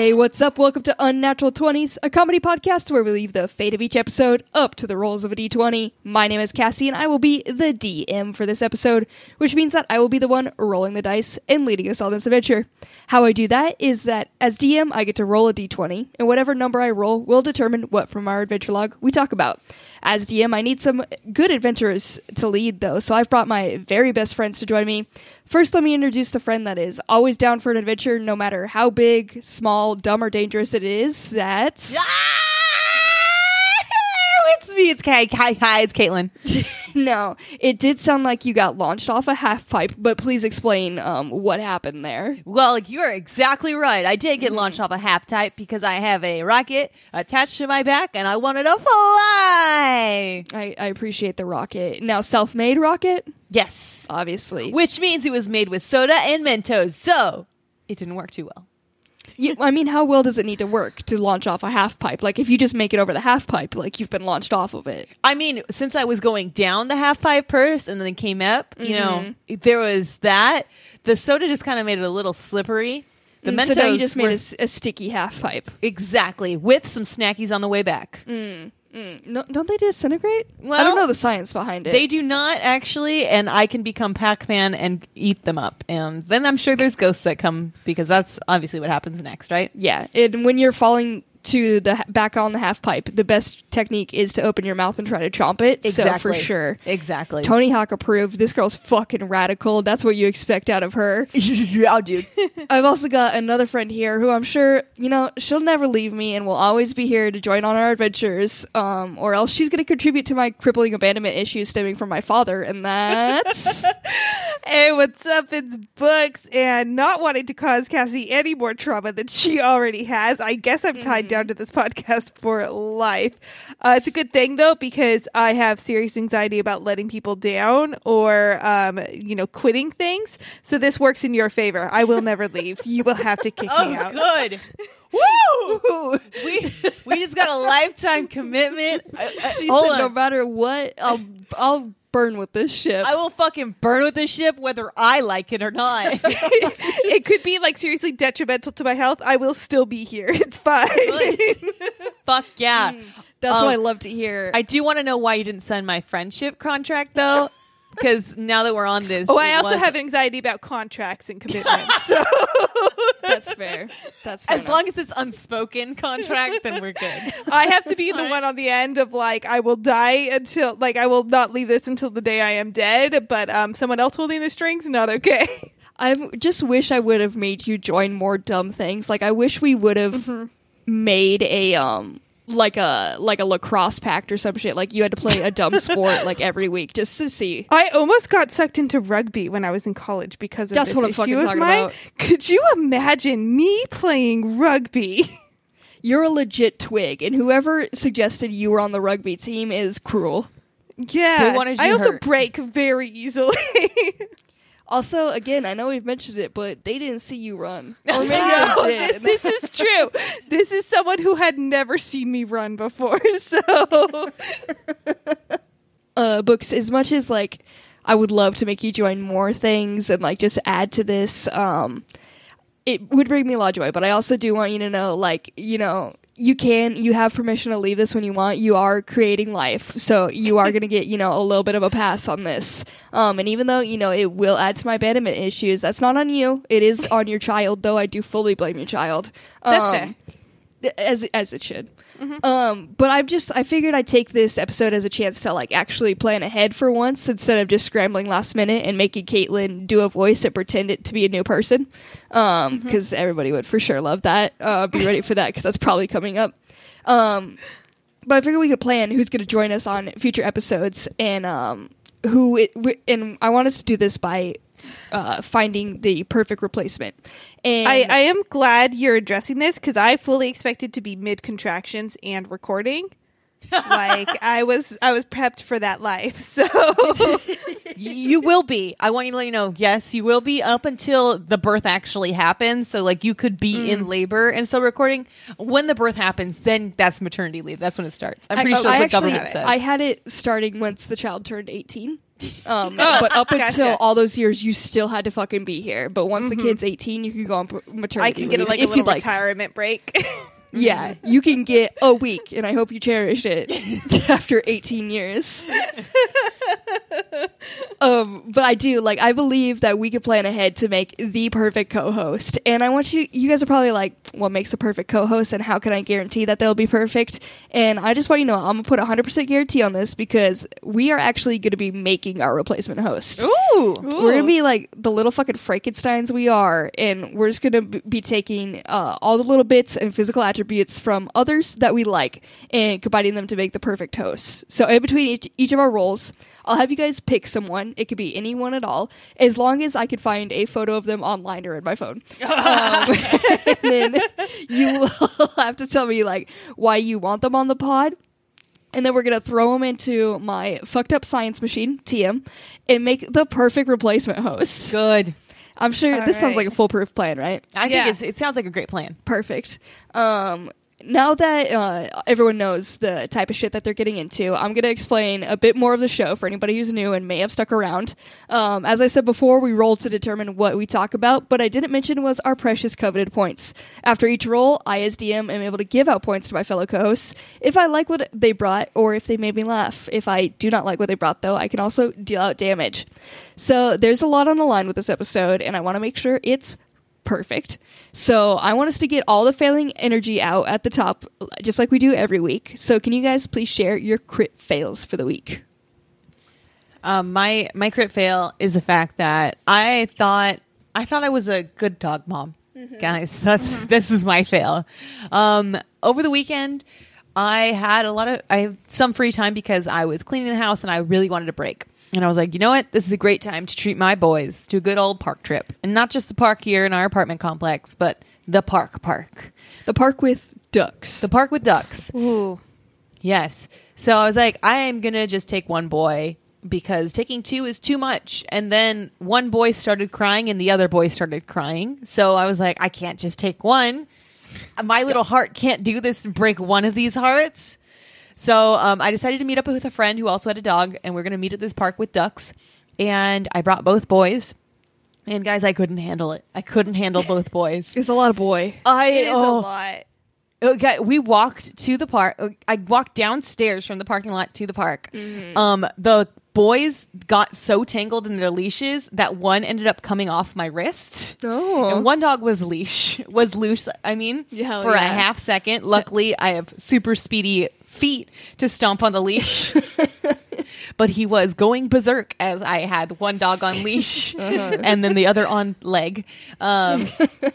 Hey, what's up? Welcome to Unnatural 20s, a comedy podcast where we leave the fate of each episode up to the rolls of a d20. My name is Cassie, and I will be the DM for this episode, which means that I will be the one rolling the dice and leading us on this adventure. How I do that is that as DM, I get to roll a d20, and whatever number I roll will determine what from our adventure log we talk about. As DM, I need some good adventurers to lead, though, so I've brought my very best friends to join me. First, let me introduce the friend that is always down for an adventure, no matter how big, small, dumb, or dangerous it is. That's. It's. It's Kay. Hi, hi, it's Caitlin. no, it did sound like you got launched off a half pipe, but please explain um, what happened there. Well, you are exactly right. I did get launched off a half pipe because I have a rocket attached to my back and I wanted to fly. I, I appreciate the rocket. Now, self made rocket? Yes. Obviously. Which means it was made with soda and Mentos, so it didn't work too well. You, I mean, how well does it need to work to launch off a half pipe? Like, if you just make it over the half pipe, like you've been launched off of it. I mean, since I was going down the half pipe first and then came up, you know, Mm-hmm. there was that. The soda just kind of made it a little slippery. The Mm, Mentos so you just made a, sticky half pipe. exactly with some snackies on the way back. Mm. No, don't they disintegrate? Well, I don't know the science behind it. They do not actually, and I can become Pac Man and eat them up. And then I'm sure there's ghosts that come because that's obviously what happens next, right? Yeah, and when you're falling to the back on the half pipe, the best technique is to open your mouth and try to chomp it. So for sure. Exactly. Tony Hawk approved. This girl's fucking radical. That's what you expect out of her. yeah, dude. I've also got another friend here who I'm sure, you know, she'll never leave me and will always be here to join on our adventures. Um, or else she's going to contribute to my crippling abandonment issues stemming from my father, and that's Hey, what's up? It's Books, and not wanting to cause Cassie any more trauma than she already has. I guess I'm tied down to this podcast for life. Uh, it's a good thing though because I have serious anxiety about letting people down or, um, you know, quitting things. So this works in your favor. I will never leave. You will have to kick me Oh, out. good. Woo! We we just got a lifetime commitment. I, I- she said, on. no matter what, I'll I'll burn with this ship. I will fucking burn with this ship whether I like it or not. it could be like seriously detrimental to my health. I will still be here. It's fine. Fuck yeah. That's Um, what I love to hear. I do want to know why you didn't sign my friendship contract though, because now that we're on this, Oh, I also was- have anxiety about contracts and commitments. So That's fair. That's fair As long as it's unspoken contract, then we're good. I have to be the one on the end of like I will die until like I will not leave this until the day I am dead. But um, someone else holding the strings, not okay. I just wish I would have made you join more dumb things. Like I wish we would have Mm-hmm. made a um like a like a lacrosse pact or some shit. Like you had to play a dumb sport like every week just to see. I almost got sucked into rugby when I was in college because of That's this what I'm issue fucking of talking mine. about. Could you imagine me playing rugby? You're a legit twig, and whoever suggested you were on the rugby team is cruel. yeah, They wanted I you also hurt. break very easily. Also, again, I know we've mentioned it, but they didn't see you run, or maybe No, they did. this, this is true. This is someone who had never seen me run before, so uh, books as much as like I would love to make you join more things and like just add to this. Um, it would bring me a lot of joy, but I also do want you to know, like you know, you can you have permission to leave this when you want. You are creating life, so you are going to get you know a little bit of a pass on this. Um, and even though you know it will add to my abandonment issues, that's not on you. It is on your child, though. I do fully blame your child. That's Um, fair. As as it should. Um, but I'm just I figured I'd take this episode as a chance to like actually plan ahead for once instead of just scrambling last minute and making Caitlin do a voice and pretend it to be a new person. Um, because everybody would for sure love that. Uh, be ready for that because that's probably coming up. Um, but I figured we could plan who's going to join us on future episodes and um who it, and I want us to do this by uh finding the perfect replacement. And I, I am glad you're addressing this because I fully expected to be mid contractions and recording. like I was, I was prepped for that life. So you, you will be. I want you to let you know. Yes, you will be up until the birth actually happens. So, like, you could be Mm. in labor and still recording. When the birth happens, then that's maternity leave. That's when it starts. I'm pretty I, sure that's what actually government says. I had it starting once the child turned 18 Um, but up until all those years, you still had to fucking be here. But once the kid's 18, you can go on maternity I can get leave like a little like. retirement break. Yeah, you can get a week, and I hope you cherish it after 18 years. um, but I do like. I believe that we could plan ahead to make the perfect co-host, and I want you. You guys are probably like, "What makes a perfect co-host?" And how can I guarantee that they'll be perfect? And I just want you to know, I'm gonna put 100 percent guarantee on this because we are actually going to be making our replacement host. Ooh. We're gonna be like the little fucking Frankenstein's we are, and we're just gonna be taking uh, all the little bits and physical attributes from others that we like and combining them to make the perfect host. So in between each, each of our rolls, I'll have you guys pick someone. It could be anyone at all, as long as I could find a photo of them online or in my phone. um, and then you will have to tell me like why you want them on the pod and then we're gonna throw them into my fucked up science machine TM and make the perfect replacement host. Good. I'm sure All this sounds right. like a foolproof plan, right? I Yeah. think it's, it sounds like a great plan. Perfect. Um, now that uh, everyone knows the type of shit that they're getting into, I'm going to explain a bit more of the show for anybody who's new and may have stuck around. Um, as I said before, we roll to determine what we talk about, but I didn't mention was our precious coveted points. After each roll, I, as DM, am able to give out points to my fellow co hosts if I like what they brought or if they made me laugh. If I do not like what they brought, though, I can also deal out damage. So there's a lot on the line with this episode, and I want to make sure it's perfect. So I want us to get all the failing energy out at the top, just like we do every week. So can you guys please share your crit fails for the week? Um, my my crit fail is the fact that I thought I thought I was a good dog mom. Guys, that's this is my fail. Um, over the weekend, I had a lot of I have some free time because I was cleaning the house and I really wanted a break. And I was like, you know what? This is a great time to treat my boys to a good old park trip, and not just the park here in our apartment complex, but the park park, The park with ducks. the park with ducks. Ooh. Yes. So I was like, I am going to just take one boy because taking two is too much. And then one boy started crying and the other boy started crying. So I was like, I can't just take one. My little heart can't do this and break one of these hearts. So um, I decided to meet up with a friend who also had a dog, and we're going to meet at this park with ducks. And I brought both boys. And guys, I couldn't handle it. I couldn't handle both boys. it's a lot of boy. I It is oh. a lot. Okay, we walked to the park. uh, I walked downstairs from the parking lot to the park. Um, the boys got so tangled in their leashes that one ended up coming off my wrist. Oh. And one dog was leash was loose. I mean, Hell for a half second. Luckily, I have super speedy feet to stomp on the leash. but he was going berserk as I had one dog on leash uh-huh. and then the other on leg. Um,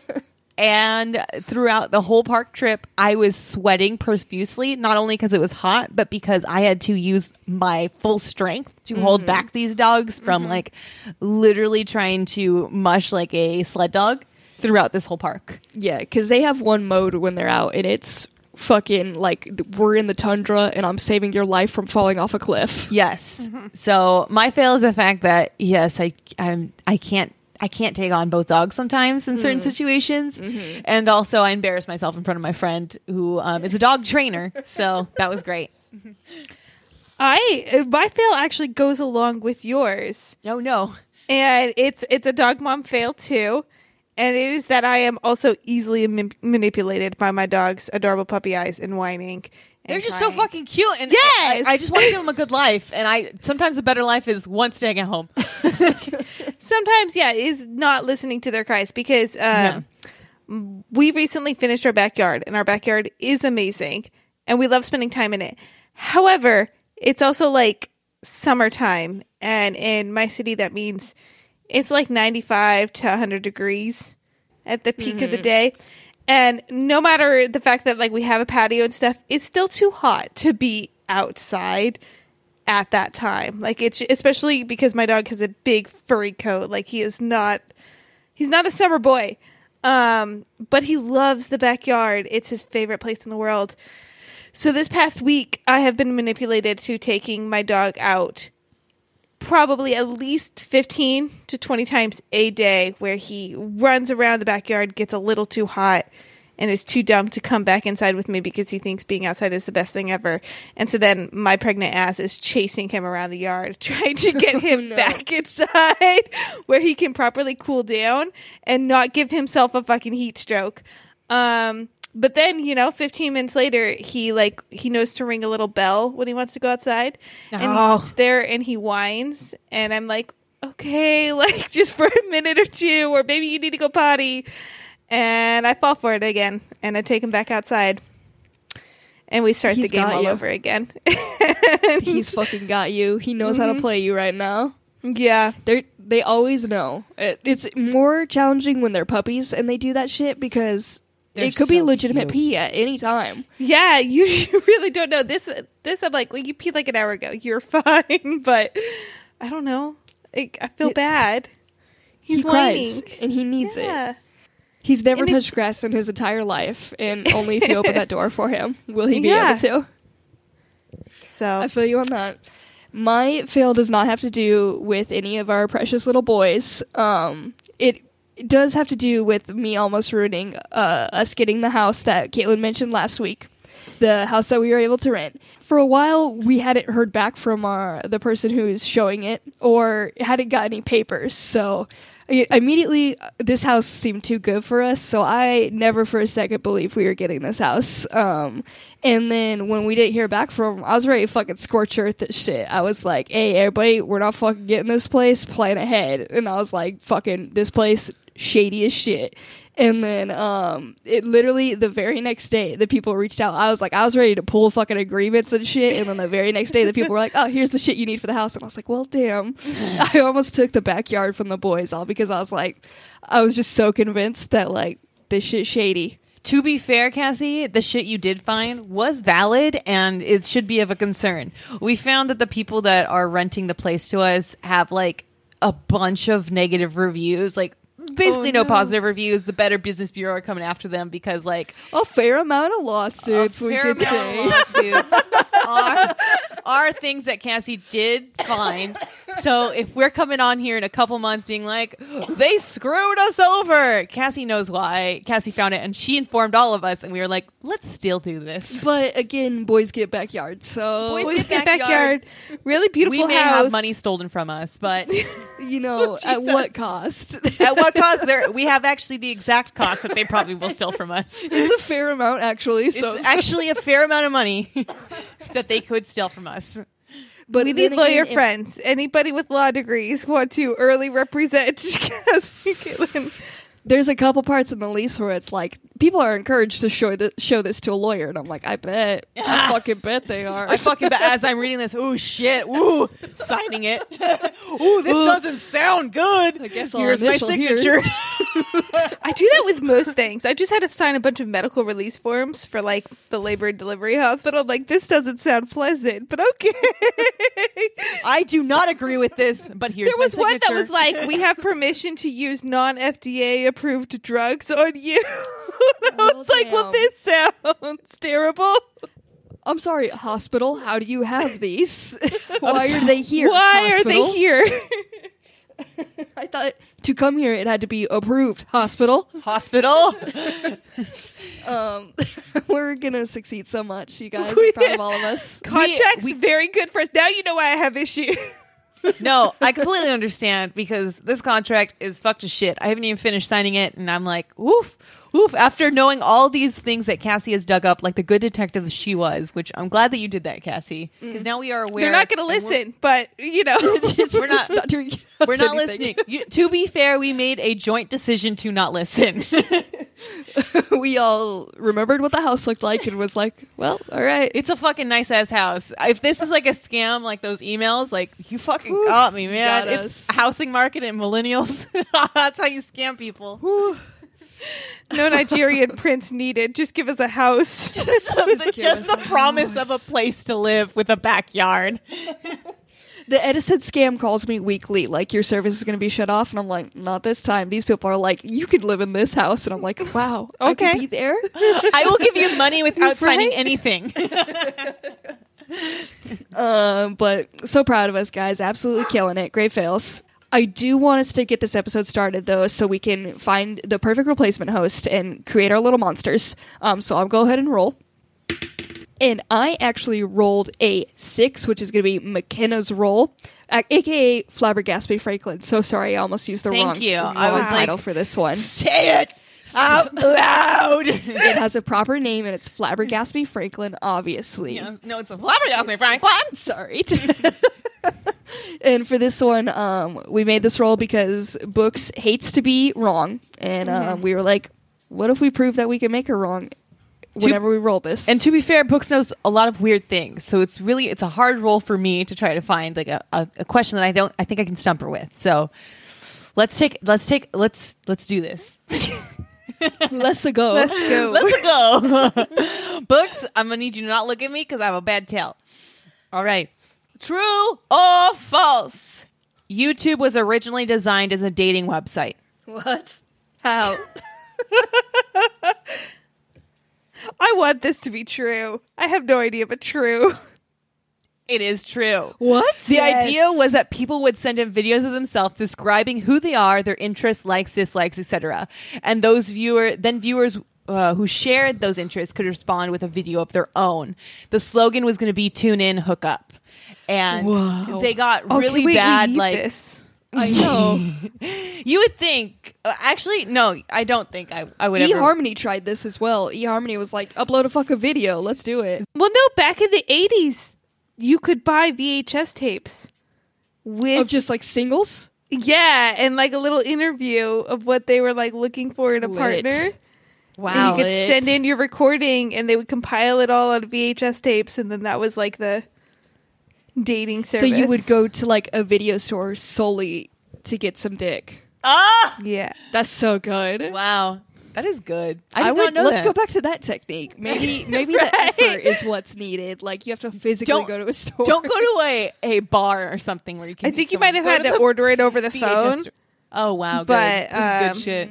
and throughout the whole park trip, I was sweating profusely, not only because it was hot, but because I had to use my full strength to hold mm-hmm. back these dogs from mm-hmm. like literally trying to mush like a sled dog throughout this whole park. Yeah, because they have one mode when they're out, and it's fucking like we're in the tundra, and I'm saving your life from falling off a cliff. Yes. So my fail is the fact that yes, I I'm I can't I can't take on both dogs sometimes in certain situations, and also I embarrass myself in front of my friend who um, is a dog trainer. So that was great. I uh, my fail actually goes along with yours, No, no. and it's it's a dog mom fail too, and it is that I am also easily ma- manipulated by my dog's adorable puppy eyes and whining. and They're just so fucking cute, and Yes! I, I just want to give them a good life. And I sometimes a better life is one staying at home. sometimes yeah is not listening to their cries because um, we recently finished our backyard and our backyard is amazing and we love spending time in it however it's also like summertime and in my city that means it's like 95 to 100 degrees at the peak of the day and no matter the fact that like we have a patio and stuff it's still too hot to be outside at that time. Like it's especially because my dog has a big furry coat. Like he is not he's not a summer boy. Um but he loves the backyard. It's his favorite place in the world. So this past week I have been manipulated to taking my dog out probably at least 15 to 20 times a day where he runs around the backyard, gets a little too hot and is too dumb to come back inside with me because he thinks being outside is the best thing ever. And so then my pregnant ass is chasing him around the yard, trying to get him no. back inside where he can properly cool down and not give himself a fucking heat stroke. Um, but then, you know, 15 minutes later, he like he knows to ring a little bell when he wants to go outside, and Oh. he sits there and he whines, and I'm like, okay, like just for a minute or two, or maybe you need to go potty, and I fall for it again, and I take him back outside, and we start He's the game all you. over again. He's fucking got you. He knows how to mm-hmm. play you right now. yeah, They they always know. It, it's more challenging when they're puppies and they do that shit because They're it could be so legitimate cute. pee at any time. yeah, you, you really don't know this. This I'm like, well, you peed like an hour ago. You're fine, but I don't know. I, I feel It- bad. He's he cries and he needs it. He's never And touched grass in his entire life, and only if you open that door for him will he be Yeah. able to. So I feel you on that. My fail does not have to do with any of our precious little boys. Um, it, does have to do with me almost ruining uh, us getting the house that Caitlin mentioned last week, the house that we were able to rent. For a while, we hadn't heard back from our the person who's showing it, or hadn't got any papers. So I- immediately, uh, this house seemed too good for us. So I never for a second believed we were getting this house. Um, and then when we didn't hear back from I was ready to fucking scorch earth this shit. I was like, hey, everybody, we're not fucking getting this place. Plan ahead. And I was like, fucking, this place shady as shit. And then um, it literally the very next day, the people reached out. I was like, I was ready to pull fucking agreements and shit. And then the very next day, the people were like, "Oh, here's the shit you need for the house." And I was like, "Well, damn." I almost took the backyard from the boys all because I was like, I was just so convinced that like this shit shady. To be fair, Cassie, the shit you did find was valid and it should be of a concern. We found that the people that are renting the place to us have like a bunch of negative reviews, like basically Oh, no. no. positive reviews. The Better Business Bureau are coming after them because like A fair amount of lawsuits, we could say. lawsuits are, are things that Cassie did find. So if we're coming on here in a couple months being like, they screwed us over, Cassie knows why. Cassie found it and she informed all of us, and we were like, let's still do this. But again, boys get backyards, so Boys Boys get get backyard. backyard. Really beautiful we may house. have money stolen from us, but you know at what cost? at what cost? There, we have actually the exact cost that they probably will steal from us. it's a fair amount, actually. So, It's actually a fair amount of money that they could steal from us. But we need lawyer again, if- friends. Anybody with law degrees want to early represent Cassie Caitlin. there's a couple parts in the lease where it's like people are encouraged to show th- show this to a lawyer, and I'm like, I bet, I fucking bet they are. I fucking bet as I'm reading this, ooh shit, ooh, signing it. Ooh, this doesn't sound good. I guess I'll Here's my initial here. signature. I do that with most things. I just had to sign a bunch of medical release forms for like the labor and delivery hospital. I'm like, this doesn't sound pleasant, but okay. I do not agree with this, but here's there my was one that signature. was like, we have permission to use non FDA approved drugs on you. I Well, was like, well, damn. this sounds terrible. I'm sorry, hospital. How do you have these? Why are they here? Why are they here? I thought to come here it had to be approved. Hospital. hospital. Um, we're gonna succeed so much, you guys. We- I'm proud of all of us. Contracts we- very good for us. Now you know why I have issues. no, I completely understand because this contract is fucked to shit. I haven't even finished signing it, and I'm like, oof, oof. After knowing all these things that Cassie has dug up, like the good detective she was, which I'm glad that you did that, Cassie, because now we are aware. They're not going to listen, but you know, We're not- just doing We're not anything. listening. You, to be fair, we made a joint decision to not listen. we all remembered what the house looked like and was like, well, all right. it's a fucking nice ass house. If this is like a scam, like those emails, like you fucking Whew, got me, man. got it's us. housing market and millennials. That's how you scam people. No Nigerian prince needed. Just give us a house. just the, give just the a promise of a place to live with a backyard. The Edison scam calls me weekly, like your service is going to be shut off, and I'm like, not this time. These people are like, you could live in this house, and I'm like, wow, I Okay. could be there. I will give you money without signing anything. Um, but so proud of us, guys, absolutely killing it. Great fails. I do want us to get this episode started though, so we can find the perfect replacement host and create our little monsters. Um, so I'll go ahead and roll. And I actually rolled a six, which is going to be McKenna's roll, uh, aka Flabbergasty Franklin. So sorry, I almost used the Thank wrong, you. I was like- title for this one. Say it out loud. it has a proper name, and it's Flabbergasty Franklin, obviously. Yeah, no, it's a flabbergasting, Franklin. I'm sorry. and for this one, um, we made this roll because Books hates to be wrong, and um, we were like, "What if we prove that we can make her wrong?" Whenever we roll this, And to be fair, Books knows a lot of weird things, so it's really it's a hard role for me to try to find like a, a, a question that I don't I think I can stump her with. So let's take let's take let's let's do this. let's go. Let's go. Let's go. Books, I'm gonna need you to not look at me because I have a bad tail. All right. True or false? YouTube was originally designed as a dating website. what? How? I want this to be true. I have no idea, but true. It is true. what? The Yes. idea was that people would send in videos of themselves describing who they are, their interests, likes, dislikes, etc. And those viewer then viewers uh, who shared those interests could respond with a video of their own. The slogan was going to be "Tune in, hook up," and Whoa. they got Okay, really wait, bad. Like this. I know. you would think. uh, Actually, no, I don't think I. I would. ever, eHarmony tried this as well. eHarmony was like, "Upload a fucking video. Let's do it." Well, no, back in the '80s, you could buy VHS tapes with Of just like singles. yeah, and like a little interview of what they were like looking for in a Lit. partner. Wow. And you could Lit. send in your recording, and they would compile it all on VHS tapes, and then that was like the dating service. So you would go to like a video store solely to get some dick. ah, yeah. That's so good. wow, that is good. I, I, would not know let's that. go back to that technique. Maybe maybe the effort is what's needed. Like you have to physically Don't- go to a store. Don't go to a, a bar or something where you can. I think you might have Go had to the order it over the VHS phone. store. Oh wow, good. But, This is um, good shit.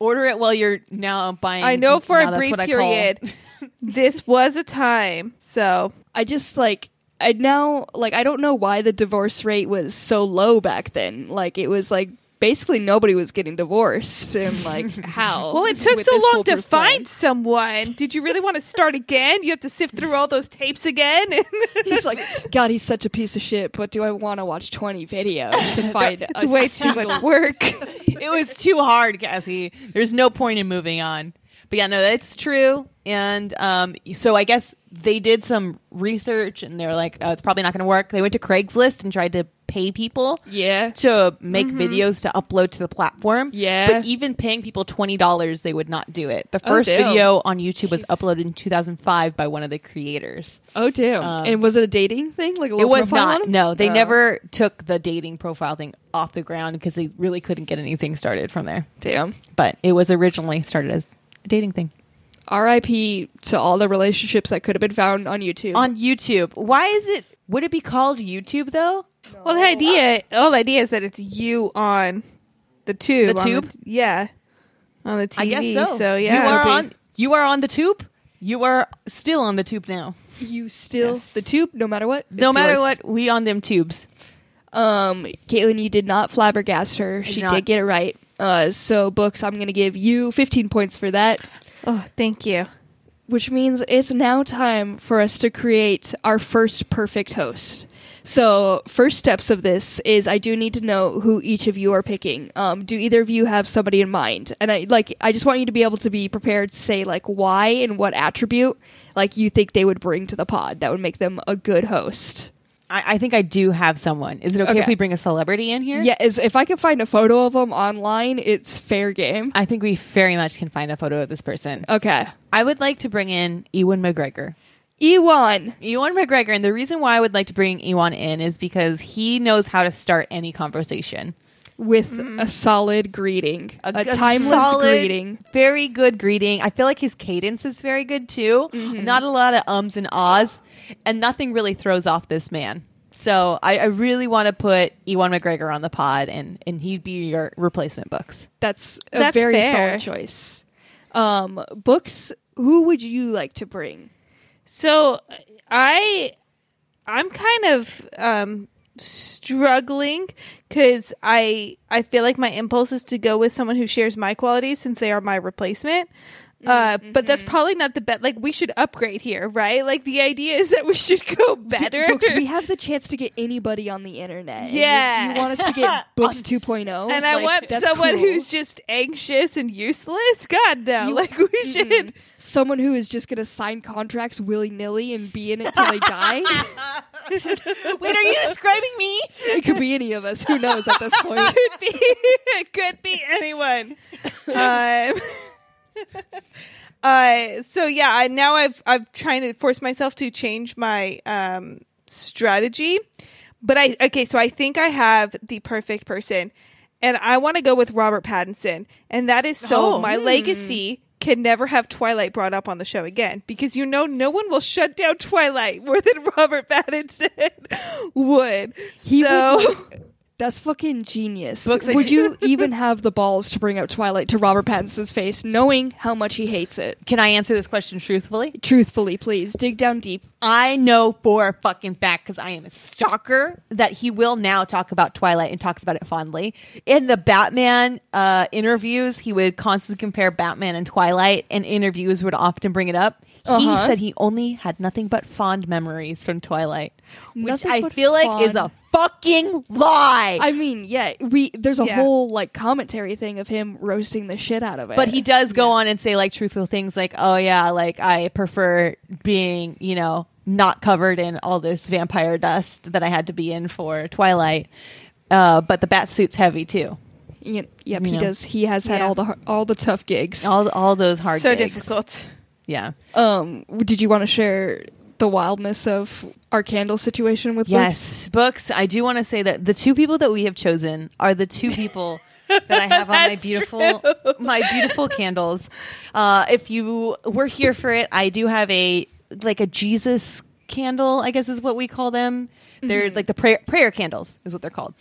Order it while you're now buying. I know for a brief what I call- period, this was a time. So I just like I now like I don't know why the divorce rate was so low back then. Like it was like basically nobody was getting divorced and like how? Well, it took so long to plan. find someone. Did you really want to start again? You have to sift through all those tapes again. He's like, God, he's such a piece of shit. But do I want to watch twenty videos to find? it's a way too much work. it was too hard, Cassie. There's no point in moving on. But yeah, no, that's true. And um, so I guess they did some research, and they're like, oh, it's probably not going to work. They went to Craigslist and tried to pay people Yeah. to make videos to upload to the platform. Yeah. But even paying people twenty dollars, they would not do it. The Oh, first damn. video on YouTube was uploaded in 2005 by one of the creators. Oh damn! Um, and was it a dating thing? Like a It was not. No, they Oh. never took the dating profile thing off the ground because they really couldn't get anything started from there. Damn. But it was originally started as a dating thing R.I.P. to all the relationships that could have been found on YouTube. on YouTube. Why is it? Would it be called YouTube though? Well, the idea, all the idea is that it's you on the tube. The on tube? yeah, on the TV. I guess so. yeah, you are on. You are on the tube. You are still on the tube now. you still Yes. the tube, no matter what. no matter yours. what, we on them tubes. Um, Caitlin, you did not flabbergast her. She not. did get it right. Uh, so books, I'm gonna give you 15 points for that, Oh, thank you. which means it's now time for us to create our first perfect host. So, first steps of this is I do need to know who each of you are picking. Um, do either of you have somebody in mind? And I like I just want you to be able to be prepared to say like why and what attribute like you think they would bring to the pod that would make them a good host. I, I think I do have someone. Is it okay, if Okay. we bring a celebrity in here? Yeah, is if I can find a photo of them online, it's fair game. I think we very much can find a photo of this person. Okay. I would like to bring in Ewan McGregor. Ewan. Ewan McGregor, and the reason why I would like to bring Ewan in is because he knows how to start any conversation. With a solid greeting, a, timeless solid, greeting. very good greeting. I feel like his cadence is very good too. Mm-hmm. Not a lot of ums and ahs, and nothing really throws off this man. So I, I really want to put Ewan McGregor on the pod, and and he'd be your replacement books. That's a That's very fair. solid choice. Um, books. Who would you like to bring? So I, I'm kind of um, struggling because I I feel like my impulse is to go with someone who shares my qualities since they are my replacement. Uh, but that's probably not the best. Like we should upgrade here, right? Like the idea is that we should go better. Books, we have the chance to get anybody on the internet. and you- Yeah. You, want us to get Books 2.0? and I Like, want someone cool. who's just anxious and useless. God no! You- like we Mm-mm. should. Someone who is just going to sign contracts willy nilly and be in it till they die. Wait, are you describing me? it could be any of us. Who knows at this point? could be it could be anyone. um, uh, so yeah, I, now I've I'm trying to force myself to change my um, strategy, but I okay. So I think I have the perfect person, and I want to go with Robert Pattinson, and that is so Oh, my legacy. Can never have Twilight brought up on the show again because you know no one will shut down Twilight more than Robert Pattinson would. He so would- That's fucking genius. Books I Would you even have the balls to bring up Twilight to Robert Pattinson's face, knowing how much he hates it? Can I answer this question truthfully? Truthfully, please dig down deep. I know for a fucking fact because I am a stalker that he will now talk about Twilight and talks about it fondly. In the Batman uh, interviews, he would constantly compare Batman and Twilight, and interviews would often bring it up. Uh-huh. He said he only had nothing but fond memories from Twilight, which Nothing I but feel like is a fucking lie. I mean, yeah, we there's a Yeah. whole like commentary thing of him roasting the shit out of it. But he does go on and say like truthful things like, "Oh yeah, like I prefer being, you know, not covered in all this vampire dust that I had to be in for Twilight." Uh, but the bat suit's heavy too. Yep, yep he know. does. He has had Yeah. all the har- all the tough gigs. All all those hard so gigs. difficult. Yeah. um, did you want to share the wildness of our candle situation with Books? Yes, books. I do want to say that the two people that we have chosen are the two people that I have on my beautiful my beautiful candles. Uh, if you were here for it, I do have a like a Jesus candle. I guess is what we call them. They're like the prayer prayer candles is what they're called.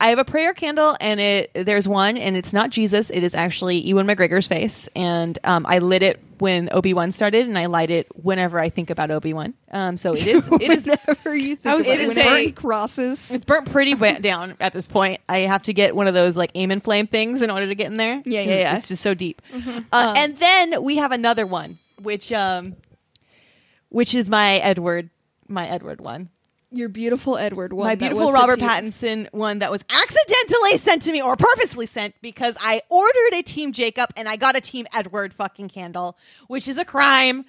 I have a prayer candle, and it there's one, and it's not Jesus. It is actually Ewan McGregor's face, and um, I lit it when Obi Wan started, and I light it whenever I think about Obi Wan. Um, so it is it is Whenever you think I was about it, say- burning crosses. it's burnt pretty down at this point. I have to get one of those like aim and flame things in order to get in there. Yeah, yeah, yeah. It's just so deep. Uh, Um, and then we have another one, which um, which is my Edward, my Edward one, Your beautiful Edward one. my beautiful Robert. Pattinson one that was accidentally sent to me or purposely sent because I ordered a Team Jacob and I got a Team Edward fucking candle, which is a crime.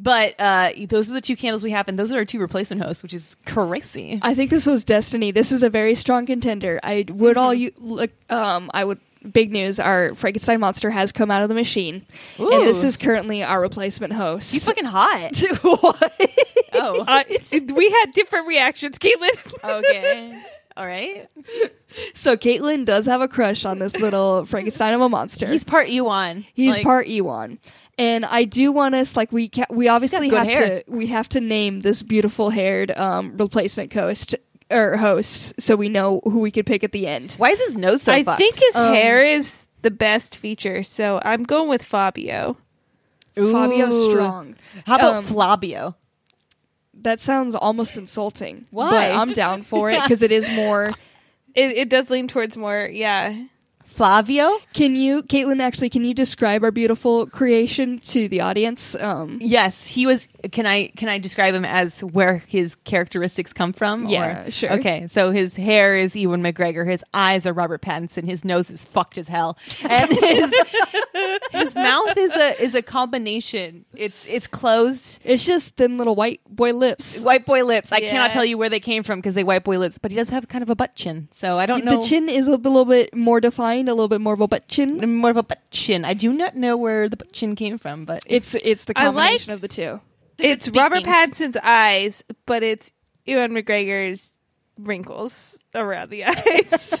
But uh, those are the two candles we have, and those are our two replacement hosts, which is crazy. I think this was destiny. This is a very strong contender. I would all you look. Um, I would. Big news: Our Frankenstein monster has come out of the machine, and this is currently our replacement host. He's fucking hot. what? Oh, Uh, we had different reactions, Caitlin. okay. All right. So Caitlin does have a crush on this little Frankenstein of a monster. He's part Ewan. He's Like, part Ewan, and I do want us like we ca- we obviously have hair. to we have to name this beautiful haired um, replacement host or host so we know who we could pick at the end. Why is his nose so I fucked? think his Um, hair is the best feature, so I'm going with Fabio. Fabio Ooh. Strong. How about Um, Flabio? That sounds almost insulting. Why? But I'm down for it because it is more. It, it does lean towards more, yeah. Flavio? Can you, Caitlin? Actually, can you describe our beautiful creation to the audience? Um, Yes, he was. Can I can I describe him as where his characteristics come from? Yeah, or- sure. Okay, so his hair is Ewan McGregor. His eyes are Robert Pattinson. His nose is fucked as hell, and his, his mouth is a is a combination. It's it's closed. it's just thin little white boy lips. White boy lips. I Yeah. cannot tell you where they came from because they white boy lips, but he does have kind of a butt chin. So I don't know. The chin is a little bit more defined, a little bit more of a butt chin. more of a butt chin. I do not know where the butt chin came from, but It's it's the I like- combination of the two. It's Speaking. Robert Pattinson's eyes, but it's Ewan McGregor's wrinkles around the eyes.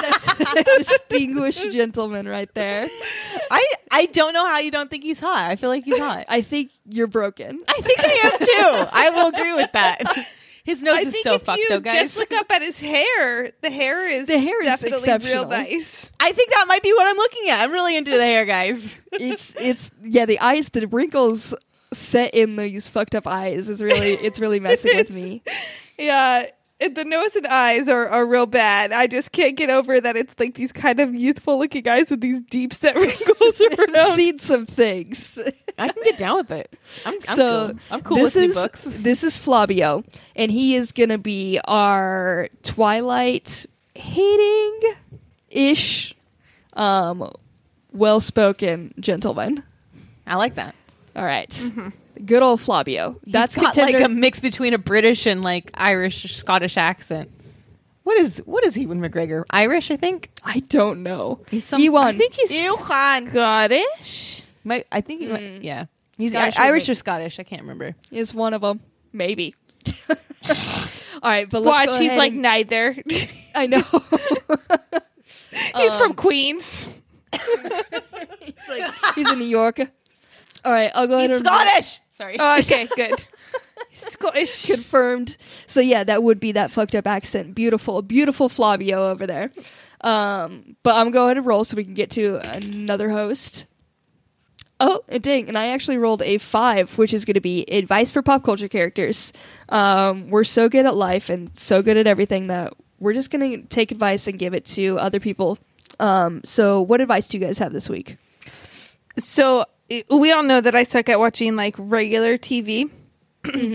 That's a distinguished gentleman right there. I I don't know how you don't think he's hot. I feel like he's hot. I think you're broken. I think I am too. I will agree with that. His nose I is think so if fucked you though, guys. just look up at his hair, the hair is The hair is definitely real nice. I think that might be what I'm looking at. I'm really into the hair, guys. It's it's yeah, the eyes, the wrinkles set in these fucked up eyes is really it's really messing with me. Yeah, the nose and eyes are, are real bad. I just can't get over that it's like these kind of youthful looking eyes with these deep set wrinkles I've around. seen some things. I can get down with it. I'm, I'm so cool. I'm cool this with is new books. this is Flavio, and he is gonna be our Twilight hating ish, um, well spoken gentleman. I like that. All right. Good old Flavio. That's He's got contender. like a mix between a British and like Irish Scottish accent. What is what is Ewan McGregor? Irish, I think. I don't know. He's some- Ewan. I think he's Ewan. Scottish. My, I think he might, yeah. He's Scottish or Irish maybe- or Scottish. I can't remember. is one of them. Maybe. All right, but let's Watch, go he's ahead like and- neither. I know. He's from Um, Queens. he's like he's in New York. All right, I'll go ahead He's and Scottish. Sorry. Oh, okay, good. Scottish. confirmed. So yeah, that would be that fucked up accent. Beautiful, beautiful Flavio over there. Um, but I'm going to roll so we can get to another host. Oh, and dang! And I actually rolled a five, which is going to be advice for pop culture characters. Um, we're so good at life and so good at everything that we're just going to take advice and give it to other people. Um, so, what advice do you guys have this week? So it- we all know that I suck at watching like regular TV.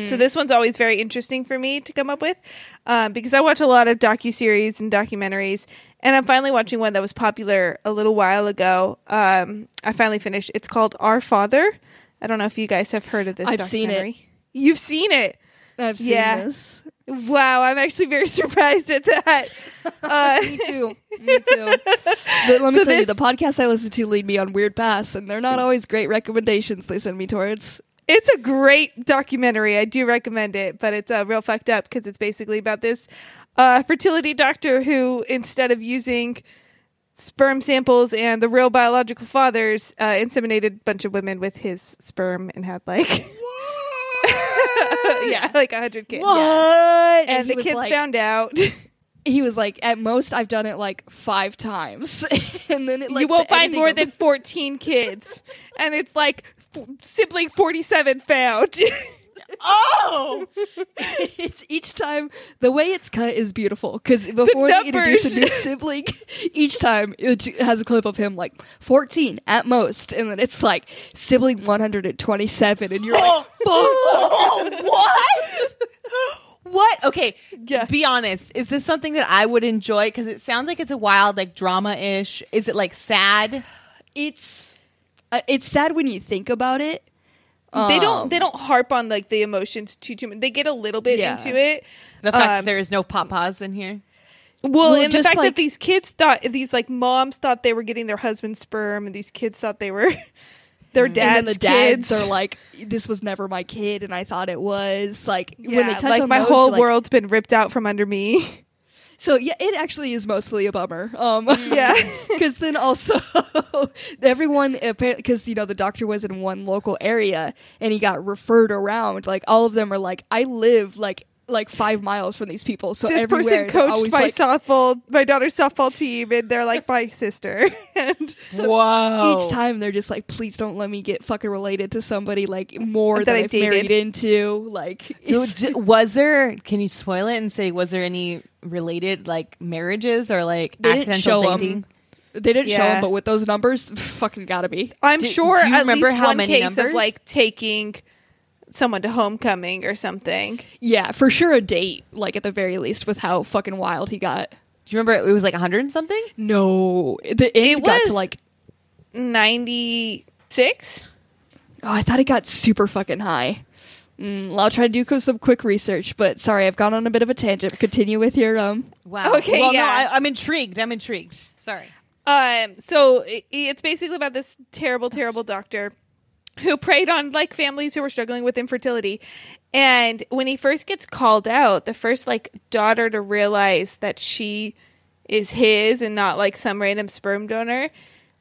so this one's always very interesting for me to come up with um, because I watch a lot of docu series and documentaries, and I'm finally watching one that was popular a little while ago. Um, I finally finished. It's called Our Father. I don't know if you guys have heard of this. I've seen it. documentary. You've seen it. I've seen Yeah. this. Wow, I'm actually very surprised at that. Uh, Me too. Me too. But let me So tell you, the podcasts I listen to lead me on weird paths, and they're not always great recommendations they send me towards. It's a great documentary. I do recommend it, but it's uh, real fucked up because it's basically about this uh, fertility doctor who, instead of using sperm samples and the real biological fathers, uh, inseminated a bunch of women with his sperm and had like, yeah, like a hundred kids. What? Yeah. And And the kids like- found out. He was like, at most, I've done it like five times, and then it, like, you won't find more than 14 kids. and it's like f- sibling 47 found. Oh, it's each time the way it's cut is beautiful because before they introduce a new sibling, each time it has a clip of him like 14 at most, and then it's like sibling 127, and you're like, oh, what? What? Okay, Yeah. be honest. Is this something that I would enjoy? Because it sounds like it's a wild, like drama ish. Is it like sad? it's uh, it's sad when you think about it. They Um, don't they don't harp on like the emotions too too much. They get a little bit Yeah. into it. The fact that Um, there is no papas in here. Well, Well, and the fact like- that these kids thought these like moms thought they were getting their husband's sperm, and these kids thought they were their and dad's then the dads kids. are like, "This was never my kid," and I thought it was. Like yeah, when they touch like on my those, whole like- world's been ripped out from under me. So yeah, it actually is mostly a bummer. Um, Yeah. because then also everyone because you know the doctor was in one local area and he got referred around. Like all of them are like, I live like like five miles from these people, so this everywhere person coached my like, softball, my daughter's softball team, and they're like my sister. and Whoa! each time they're just like, please don't let me get fucking related to somebody like more That that, I I've married into. Like, So, d- was there? Can you spoil it and say was there any related like marriages or like They didn't accidental show 'em. dating? they didn't show them, but with those numbers, fucking gotta be. I'm Do- sure do you at remember least how one many case numbers? of like taking someone to homecoming or something. Yeah, for sure a date, like at the very least, with how fucking wild he got. Do you remember it was like a hundred and something? No, the end It got to was- like. Ninety six. Oh, I thought it got super fucking high. Mm, I'll try to do some quick research, but sorry, I've gone on a bit of a tangent. Continue with your um. Wow. Okay, Well, yeah. no, I, I'm intrigued. I'm intrigued. Sorry. Um, so i it's basically about this terrible, terrible doctor who preyed on like families who were struggling with infertility. And when he first gets called out, the first like daughter to realize that she is his and not like some random sperm donor,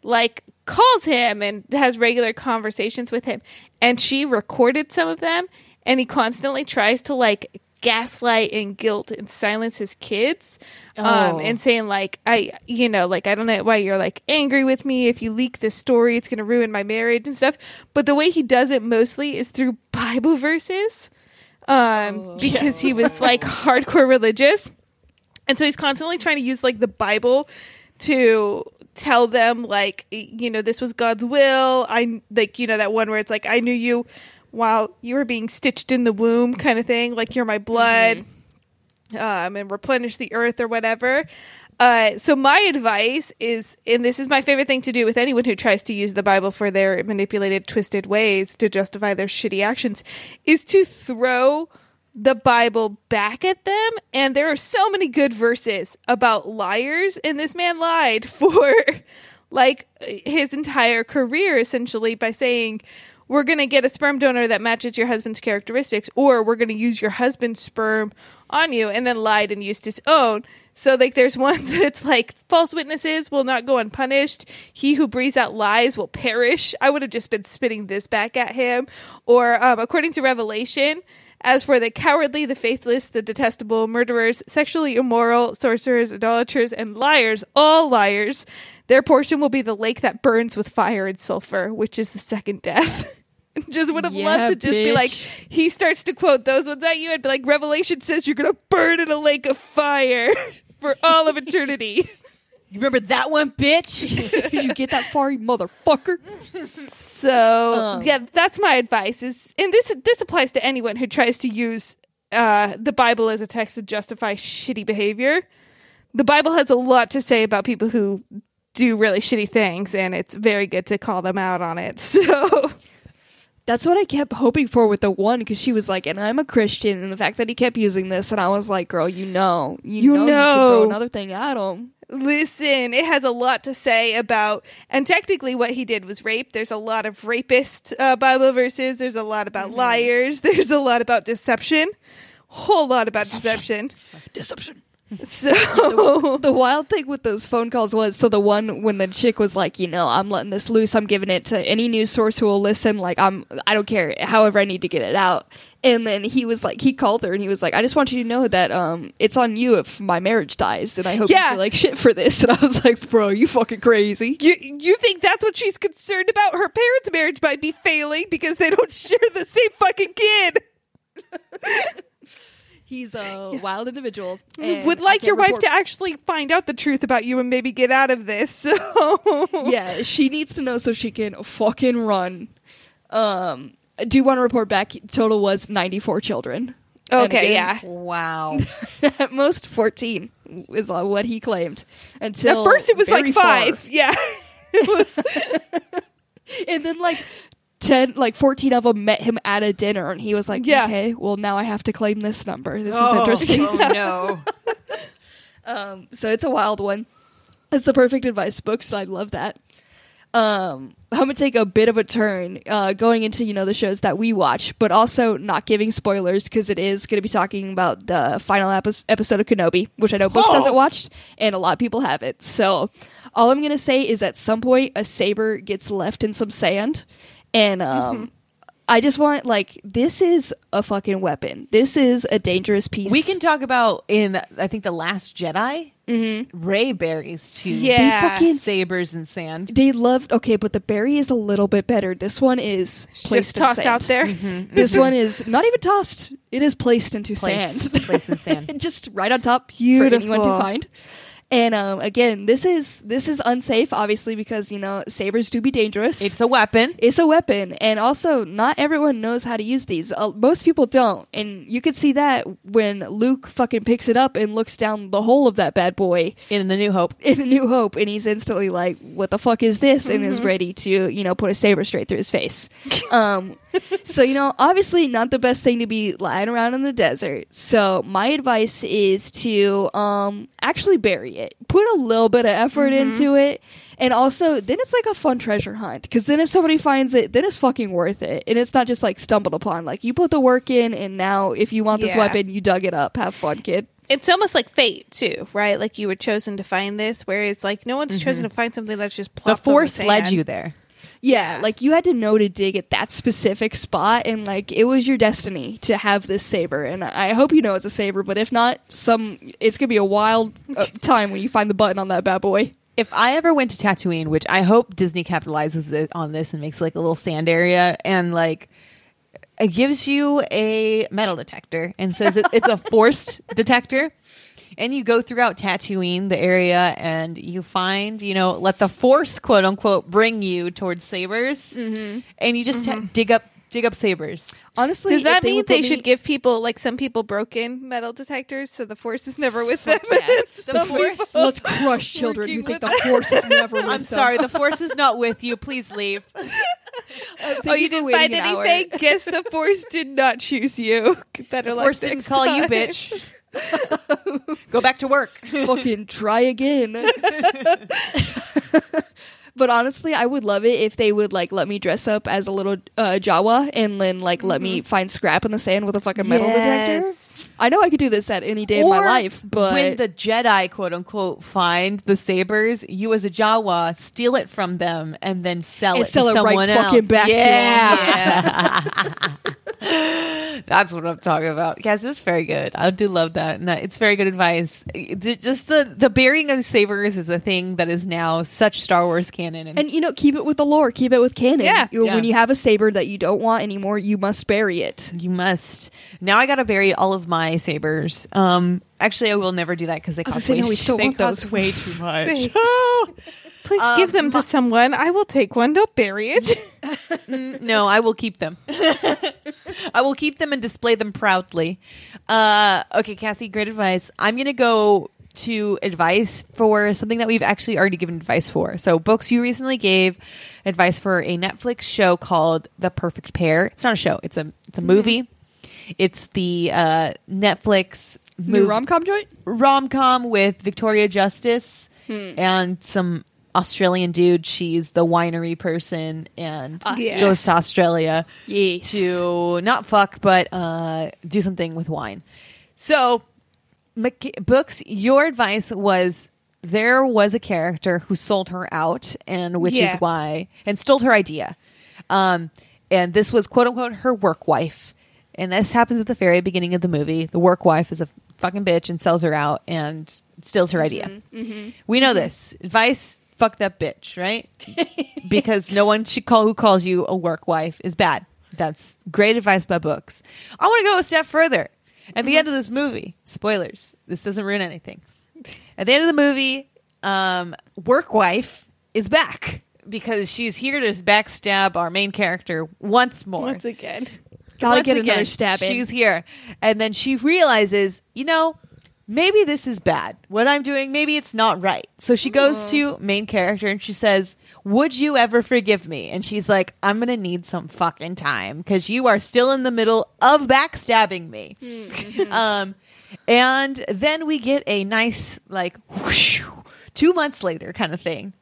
like calls him and has regular conversations with him. And she recorded some of them, and he constantly tries to like gaslight and guilt and silence his kids um Oh. and saying like i you know like i don't know why you're like angry with me. If you leak this story it's going to ruin my marriage and stuff. But the way he does it mostly is through bible verses um, because he was like hardcore religious, and so he's constantly trying to use like the Bible to tell them like you know this was God's will. I like you know that one where it's like I knew you while you were being stitched in the womb kind of thing like you're my blood um, and replenish the earth or whatever. Uh, so my advice is and this is my favorite thing to do with anyone who tries to use the bible for their manipulated twisted ways to justify their shitty actions is to throw the bible back at them. And there are so many good verses about liars and this man lied for like his entire career essentially by saying we're going to get a sperm donor that matches your husband's characteristics, or we're going to use your husband's sperm on you, and then lied and used his own. So, like, there's ones that it's like false witnesses will not go unpunished. He who breathes out lies will perish. I would have just been spitting this back at him. Or, um, according to Revelation, as for the cowardly, the faithless, the detestable, murderers, sexually immoral, sorcerers, idolaters, and liars, all liars, their portion will be the lake that burns with fire and sulfur, which is the second death. just would have Yeah, loved to just be like, he starts to quote those ones at you and be like, Revelation says you're going to burn in a lake of fire for all of eternity. You remember that one, bitch? you get that far, you motherfucker. So Um. yeah, that's my advice. Is and this this applies to anyone who tries to use uh, the Bible as a text to justify shitty behavior. The Bible has a lot to say about people who do really shitty things, and it's very good to call them out on it. So That's what I kept hoping for with the one because she was like, and I'm a Christian, and the fact that he kept using this, and I was like, girl, you know, you, You know, you throw another thing at him. listen, it has a lot to say about, and technically, what he did was rape. There's a lot of rapist uh, Bible verses. There's a lot about liars. There's a lot about deception. Whole lot about deception. Deception. So The wild thing with those phone calls was so the one when the chick was like, you know, I'm letting this loose, I'm giving it to any news source who will listen. Like, I'm, I don't care. However, I need to get it out. And then he was like, he called her and he was like, I just want you to know that um, it's on you if my marriage dies, and I hope Yeah. you feel like shit for this. And I was like, bro, you fucking crazy. You you think that's what she's concerned about? Her parents' marriage might be failing because they don't share the same fucking kid. He's a wild individual. and Would like can't your wife report- to actually find out the truth about you and maybe get out of this. So yeah, she needs to know so she can fucking run. Um, I do want to report back? Total was 94 children. Okay, again, yeah. Wow. At most 14 is uh, what he claimed. At Until first it was very like far. five. Yeah. It was and then like 10, like 14 of them met him at a dinner, and he was like, Yeah. "Okay, well now I have to claim this number. This is oh, interesting." Oh no. Um, so it's a wild one. It's the perfect advice book, so I love that. Um, I'm gonna take a bit of a turn, uh, going into you know the shows that we watch, but also not giving spoilers because it is gonna be talking about the final epi- episode of Kenobi, which I know Books Oh. hasn't watched, and a lot of people haven't. So all I'm gonna say is at some point a saber gets left in some sand, and um. I just want like this is a fucking weapon. This is a dangerous piece. We can talk about in I think the Last Jedi. Mm-hmm. Rey buries too. Yeah. They fucking sabers and sand. They loved okay, but the berry is a little bit better. This one is placed Just tossed sand. out there. This one is not even tossed. It is placed into Placed- sand. placed in sand. Just right on top Beautiful. for anyone to find. And um, again, this is this is unsafe, obviously, because you know sabers do be dangerous. It's a weapon. It's a weapon, and also not everyone knows how to use these. Uh, most people don't, and you could see that when Luke fucking picks it up and looks down the hole of that bad boy In the New Hope. in A New Hope, and he's instantly like, "What the fuck is this?" and is ready to, you know, put a saber straight through his face. um, so you know, obviously not the best thing to be lying around in the desert. So my advice is to um actually bury it. Put a little bit of effort into it. And also, then it's like a fun treasure hunt. Because then if somebody finds it, then it's fucking worth it. And it's not just like stumbled upon. Like, you put the work in, and now if you want this Yeah. weapon, you dug it up. Have fun, kid. It's almost like fate too, right? Like you were chosen to find this, whereas like no one's chosen to find something that's just The plopped on Force led you there. Yeah, Yeah. like you had to know to dig at that specific spot, and like it was your destiny to have this saber. And I hope you know it's a saber, but if not, some it's gonna be a wild uh, time when you find the button on that bad boy. If I ever went to Tatooine, which I hope Disney capitalizes on this and makes like a little sand area, and like it gives you a metal detector and says it, it's a forced detector. And you go throughout Tatooine, the area, and you find, you know, let the force, quote unquote, bring you towards sabers, mm-hmm. and you just ha- dig up, dig up sabers. Honestly, Does that they mean they put should give people like some people broken metal detectors so the force is never with them? yeah. The force- Let's crush children who think the force is never with them. I'm them. sorry, the force is not with you. Please leave. Thank oh, you didn't find an hour. anything? Guess the force did not choose you. Better luck Force didn't call you bitch. Go back to work. Fucking try again. but honestly, I would love it if they would like let me dress up as a little uh, Jawa and then like let me find scrap in the sand with a fucking metal detector. Yes. I know I could do this at any day of my Or life, but when the Jedi, quote unquote, find the sabers, you as a Jawa steal it from them and then sell And it sell to it right someone fucking else. back to 'em. yeah. That's what I'm talking about. Yes, it's very good. I do love that. And that- it's very good advice. It- Just the the burying of sabers is a thing that is now such Star Wars canon. And, and you know, keep it with the lore, keep it with canon. Yeah. You- Yeah. When you have a saber that you don't want anymore, you must bury it. you must. Now I got to bury all of my sabers. Um, actually, I will never do that because they cost way, no, we still they want cost those. way too much. Say, Please Um, give them to someone. I will take one. Don't bury it. No, I will keep them. I will keep them and display them proudly. Uh, okay, Cassie, great advice. I'm going to go to advice for something that we've actually already given advice for. So, books you recently gave advice for a Netflix show called The Perfect Pair. It's not a show; it's a it's a movie. It's the uh, Netflix New rom com joint? rom com with Victoria Justice Hmm. and some Australian dude. She's the winery person and Ah, yes. goes to Australia Yes. to not fuck but uh, do something with wine. So, Mc- books. Your advice was there was a character who sold her out, and which Yeah. is why and stole her idea. Um, and this was quote unquote her work wife. And this happens at the very beginning of the movie. The work wife is a fucking bitch and sells her out and steals her idea. Mm-hmm, mm-hmm. We know this. Advice, fuck that bitch, right? because no one should call who calls you a work wife is bad. That's great advice by books. I want to go a step further. At the mm-hmm. end of this movie, spoilers. This doesn't ruin anything. At the end of the movie, um, work wife is back because she's here to backstab our main character once more. Once again. Gotta Once get again, another stab in. She's here. And then she realizes, you know, maybe this is bad. What I'm doing, maybe it's not right. So she goes to main character and she says, Would you ever forgive me? And she's like, I'm going to need some fucking time because you are still in the middle of backstabbing me. Mm-hmm. um, and then we get a nice, like, whoosh, two months later kind of thing.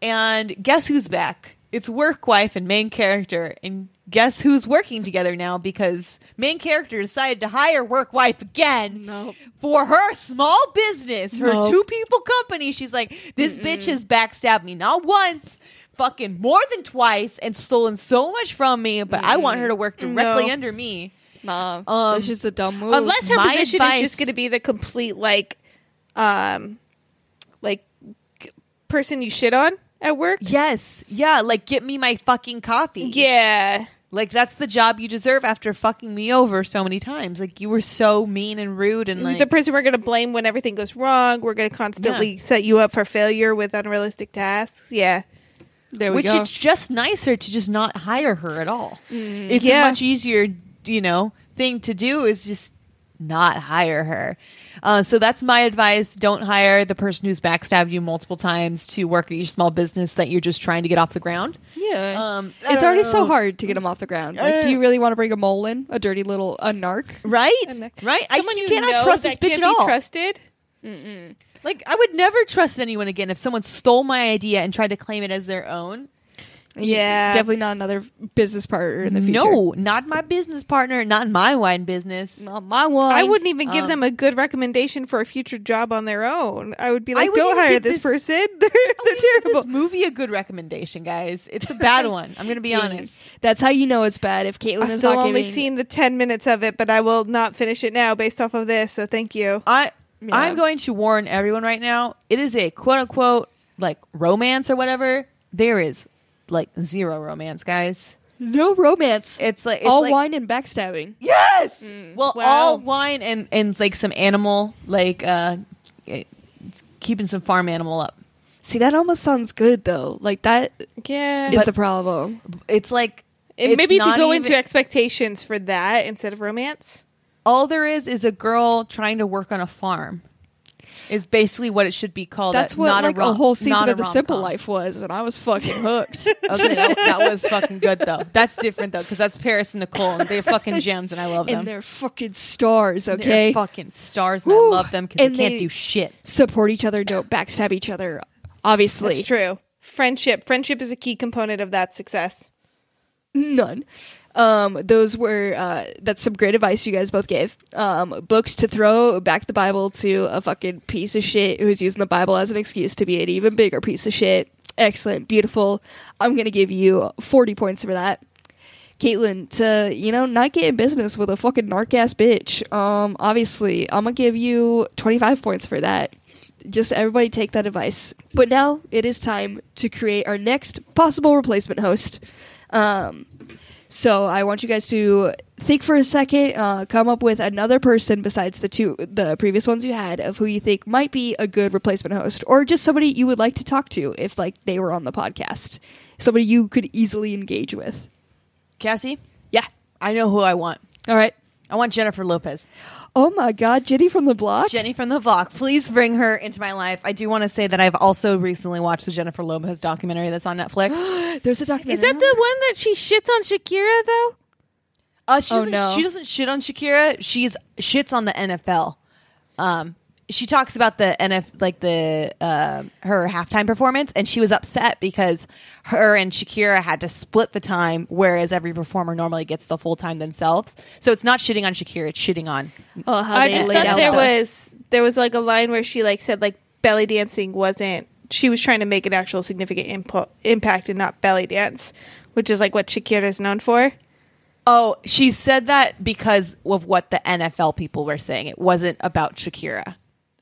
And guess who's back? It's work wife and main character. And guess who's working together now because main character decided to hire work wife again Nope. for her small business, her Nope. two people company. She's like, this bitch has backstabbed me not once, fucking more than twice, and stolen so much from me, but I want her to work directly No. under me. Nah, Um, that's just a dumb move. Unless her my position advice- is just going to be the complete like, um, like g- person you shit on at work. Yes. Yeah. Like, get me my fucking coffee. Yeah. Like, that's the job you deserve after fucking me over so many times. Like, you were so mean and rude and like. the person we're going to blame when everything goes wrong. We're going to constantly set you up for failure with unrealistic tasks. Yeah. there we which go. it's just nicer to just not hire her at all. Mm. It's Yeah. a much easier, you know, thing to do is just not hire her. Uh, so that's my advice. Don't hire the person who's backstabbed you multiple times to work at your small business that you're just trying to get off the ground. yeah. Um, it's don't already so hard to get them off the ground. Like, Uh, do you really want to bring a mole in? A dirty little a narc? Right? And Right? I, Someone you you cannot know trust this that bitch can't at be all. trusted. Like, I would never trust anyone again if someone stole my idea and tried to claim it as their own. Yeah. Definitely not another business partner in the future. No, not my business partner, not my wine business. Not my one. I wouldn't even give Um, them a good recommendation for a future job on their own. I would be like, wouldn't "Don't hire this, this- person. They're they're terrible." This movie a good recommendation, guys. It's a bad one. I'm going to be honest. That's how you know it's bad. If Caitlin I've is still not only giving, seen the ten minutes of it, but I will not finish it now based off of this. So thank you. I Yeah. I'm going to warn everyone right now. It is a quote unquote like romance or whatever. There is like zero romance, guys. No romance. It's like it's All like, wine and backstabbing. Yes. Mm. Well, Wow. all wine and and like some animal, like uh, eh, keeping some farm animal up. See, that almost sounds good though. Like that Yeah. is the problem. It's like And it's maybe if you go even- into expectations for that instead of romance. all there is is a girl trying to work on a farm. Is basically what it should be called. That's a- what not like a, rom- whole season not a of The Simple. Life was, and I was fucking hooked. Okay, that, that was fucking good though. That's different though because that's Paris and Nicole, and they're fucking gems, and I love them. and they're fucking stars, They're okay? fucking stars, and Woo. I love them because And they can't they- do shit. Support each other, don't backstab each other. Obviously, That's true. Friendship. Friendship is a key component of that success. none. Um, those were uh, that's some great advice you guys both gave. Um, books to throw back the Bible to a fucking piece of shit who's using the Bible as an excuse to be an even bigger piece of shit. Excellent, beautiful. I'm gonna give you 40 points for that. Caitlin, to you know, not get in business with a fucking narc ass bitch. Um, obviously, I'm gonna give you 25 points for that. Just everybody take that advice. But now it is time to create our next possible replacement host. Um, so I want you guys to think for a second, uh, come up with another person besides the two, the previous ones you had, of who you think might be a good replacement host, or just somebody you would like to talk to if like they were on the podcast, somebody you could easily engage with. Cassie, Yeah. I know who I want. All right. I want Jennifer Lopez. Oh my God, Jenny from the block. Jenny from the block. Please bring her into my life. I do want to say that I've also recently watched the Jennifer Lopez documentary that's on Netflix. There's a documentary. Is that the one that she shits on Shakira though? Uh, she Oh, doesn't, no. she doesn't shit on Shakira. She's shits on the NFL. Um, she talks about the NF like the uh, her halftime performance, and she was upset because her and Shakira had to split the time, whereas every performer normally gets the full time themselves. So it's not shitting on Shakira; it's shitting on. Oh, how I they just laid thought out there the- was there was like a line where she like said like belly dancing wasn't she was trying to make an actual significant impo- impact and not belly dance, which is like what Shakira is known for. Oh, she said that because of what the NFL people were saying. It wasn't about Shakira.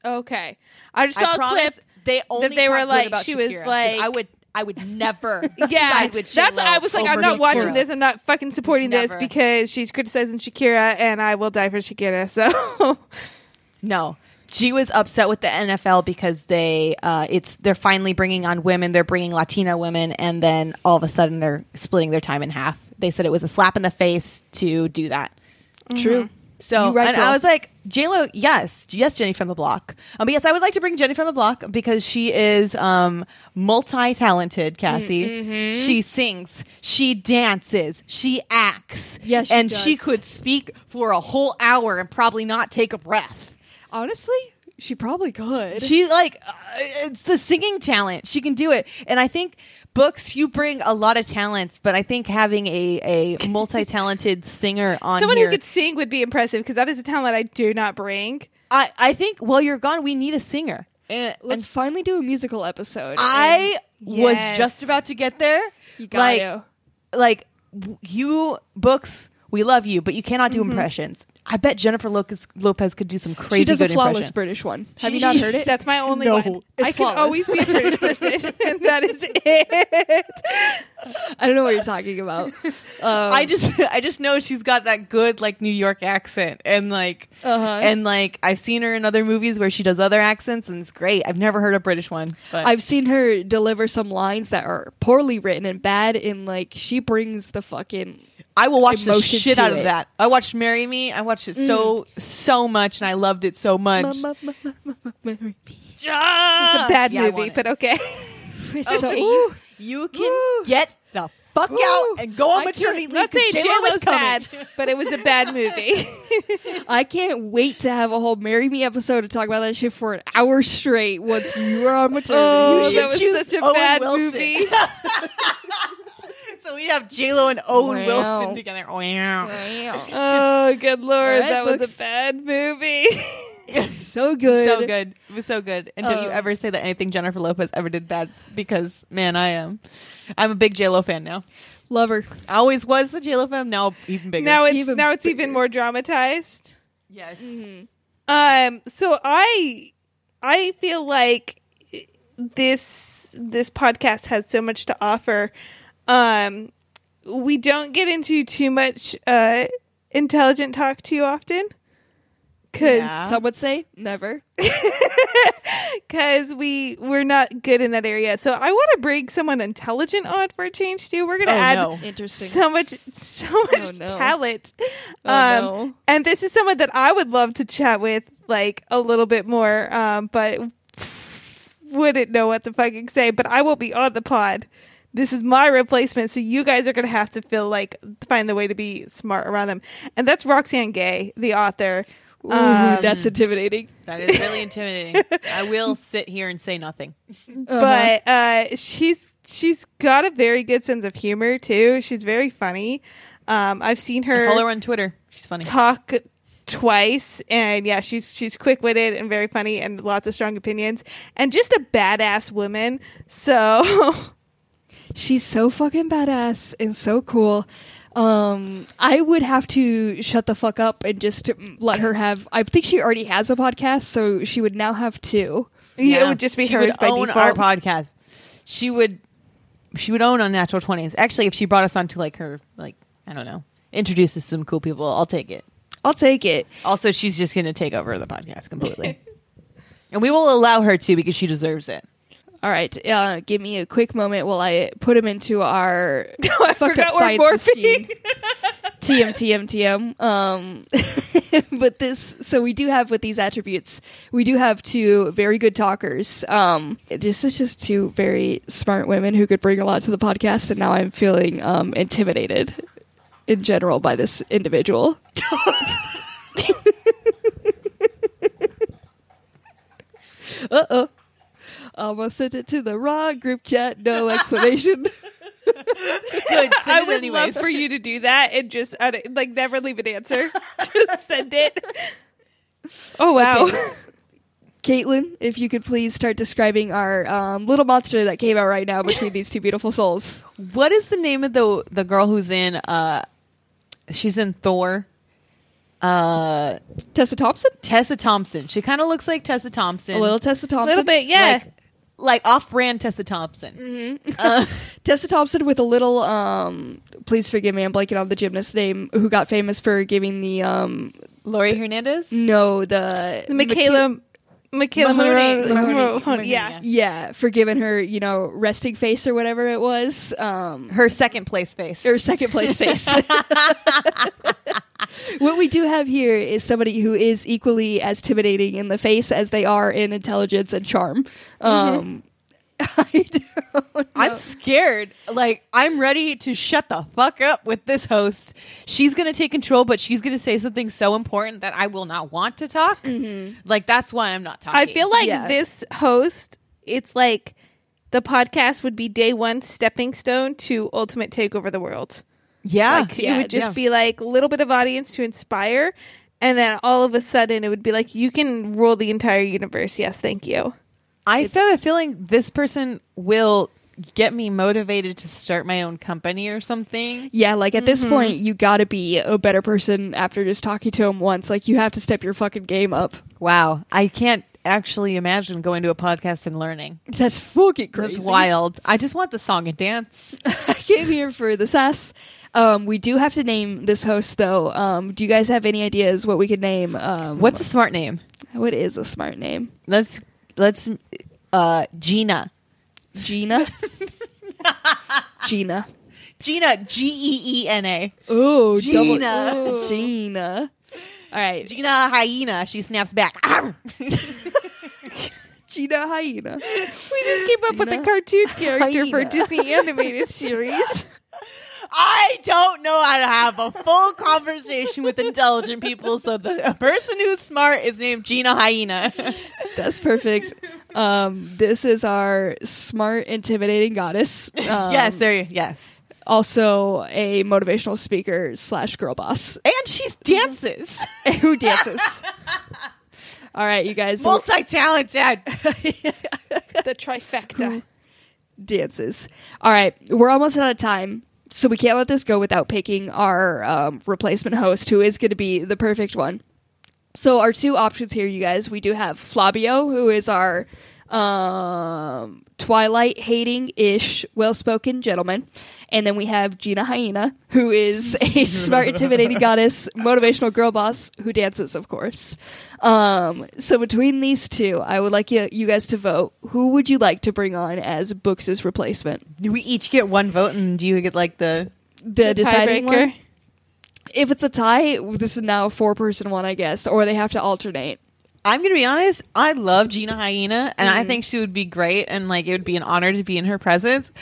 Okay, I just saw a clip. they only they were like- about she was like- I would I would never Yeah, side with that's J-Lo I was like, I'm over not watching this. I'm not fucking supporting this because she's criticizing Shakira, and I will die for Shakira. So No. She was upset with the NFL because they uh, it's they're finally bringing on women, they're bringing Latina women and then all of a sudden they're splitting their time in half. They said it was a slap in the face to do that. True. So right, and girl. I was like, J Lo, yes, yes, Jenny from the block. Um, but yes, I would like to bring Jenny from the block because she is um, multi-talented. Cassie, Mm-hmm. she sings, she dances, she acts, Yes, she and she could speak for a whole hour and probably not take a breath. Honestly, she probably could. She like uh, it's the singing talent. She can do it, and I think books you bring a lot of talents, but I think having a a multi talented singer on someone here, who could sing would be impressive because that is a talent I do not bring. I I think while you're gone, we need a singer. Eh, and, Let's and finally do a musical episode. I was Yes. just about to get there. you got like to. like you books, we love you, but you cannot do mm-hmm. impressions. I bet Jennifer Lopez Lopez could do some crazy She does a flawless impression. British one. Have She- you not heard it? That's my only No. one. It's I can always be a British person, and that is it. I don't know what you're talking about. Um, I just I just know she's got that good like New York accent and like Uh-huh. and like I've seen her in other movies where she does other accents and it's great. I've never heard a British one, but I've seen her deliver some lines that are poorly written and bad, and like she brings the fucking. I will watch the emotion shit to out of it. that. I watched "Marry Me." I watched it so mm. so much and I loved it so much. It's a bad Yeah, I movie, want it. but okay. It's so- Okay, you, you can get the fuck out and go on maternity leave. Not saying 'cause J-Lo is Lo's coming. bad, but it was a bad movie. I can't wait to have a whole "Marry Me" episode to talk about that shit for an hour straight once you are on oh, maternity. Oh, You should that was choose such a Owen bad Wilson. movie. So we have J Lo and Owen Wow. Wilson together. Wow. Wow. Oh, good lord, Alright, that was a bad movie. so good. So good. It was so good. And don't you Uh, ever say that anything Jennifer Lopez ever did bad because man, I am. I'm a big J Lo fan now. Love her. I always was the J Lo fan. Now even bigger. now it's Even now it's even more dramatized. yes. Um, so I I feel like this this podcast has so much to offer. Um, we don't get into too much uh, intelligent talk too often. Cause, Yeah. Some would say never. Cause we we're not good in that area. So I want to bring someone intelligent on for a change too. We're gonna Oh, add no. Interesting. so much so much no. talent. Oh, um, no. and this is someone that I would love to chat with like a little bit more, um, but wouldn't know what to fucking say. But I will be on the pod. This is my replacement, so you guys are gonna have to feel like find the way to be smart around them. And that's Roxane Gay, the author. Ooh, Um, that's intimidating. That is really intimidating. I will sit here and say nothing. Uh-huh. but uh, she's she's got a very good sense of humor too. She's very funny. Um, I've seen her Follow her on Twitter. She's funny. talk twice, and yeah, she's she's quick witted and very funny, and lots of strong opinions, and just a badass woman. So She's so fucking badass and so cool. Um, I would have to shut the fuck up and just let her have. I think she already has a podcast, so she would now have two. yeah, it would just be she hers would by own default. our podcast. She would she would own Unnatural Twenties. Actually, if she brought us on to like her like I don't know, introduce us to some cool people, I'll take it. I'll take it. Also, she's just going to take over the podcast completely, and we will allow her to because she deserves it. All right, uh, give me a quick moment while I put him into our fucked forgot up science machine. TM TM TM. Um, but this, so we do have with these attributes, we do have two very good talkers. Um, this is just two very smart women who could bring a lot to the podcast, and now I'm feeling um intimidated in general by this individual. uh oh. Almost sent it to the wrong group chat. No explanation. Good. I would anyways. love for you to do that and just uh, like never leave an answer. just send it. Oh wow. Caitlin, if you could please start describing our um, little monster that came out right now between these two beautiful souls. What is the name of the the girl who's in? uh She's in Thor. Uh, Tessa Thompson? Tessa Thompson. She kind of looks like Tessa Thompson. A little Tessa Thompson. A little bit, yeah. like, like off-brand Tessa Thompson. Tessa Thompson with a little, um, please forgive me, I'm blanking on the gymnast name, who got famous for giving the, um, Lori Hernandez. no, the. Michaela Michaela Mahoney. Mahoney. Mahoney. Mahoney, Yeah. Mahoney, Yeah, for giving her, you know, resting face or whatever it was. Um, Her second place face. Her second place face. what we do have here is somebody who is equally as intimidating in the face as they are in intelligence and charm. Um, I don't know. I'm scared. Like I'm ready to shut the fuck up with this host. She's gonna take control, but she's gonna say something so important that I will not want to talk. Like that's why I'm not talking. I feel like Yeah. this host, it's like the podcast would be day one stepping stone to ultimate take over the world. Yeah, Like yeah, it would just yeah. be like a little bit of audience to inspire, and then all of a sudden it would be like you can rule the entire universe. Yes, thank you. I It's- have a feeling this person will get me motivated to start my own company or something. Yeah, like at Mm-hmm. this point, you got to be a better person after just talking to him once. Like you have to step your fucking game up. Wow, I can't actually imagine going to a podcast and learning. That's fucking crazy. That's wild. I just want the song and dance. I came here for the sass. Um, we do have to name this host though. Um, do you guys have any ideas what we could name? Um, What's a smart name? what is a smart name? Let's let's uh Gina. Gina. Gina. Gina G E E N A. Oh, Gina. Double, Gina. All right, Gina hyena. She snaps back. Gina hyena. We just came up with a cartoon character for Hyena. Disney animated series. I don't know how to have a full conversation with intelligent people, so the person who's smart is named Gina Hyena. That's perfect. Um, this is our smart, intimidating goddess. Um, yes, there. Yes, Also a motivational speaker slash girl boss and she dances. who dances. All right, you guys. Multi-talented. the trifecta. dances. All right, we're almost out of time, so we can't let this go without picking our um, replacement host, who is going to be the perfect one. So our two options here, you guys, we do have Flavio, who is our um, Twilight hating ish, well spoken gentleman, And then we have Gina Hyena, who is a smart, intimidating goddess, motivational girl boss who dances, of course. Um, so between these two, I would like you, you guys to vote. Who would you like to bring on as Books' replacement? Do we each get one vote, and do you get like the? The, The deciding tiebreaker. one? If it's a tie, this is now a four person one, I guess, or they have to alternate. I'm gonna be honest. I love Gina Hyena, and Mm-hmm. I think she would be great, and like it would be an honor to be in her presence.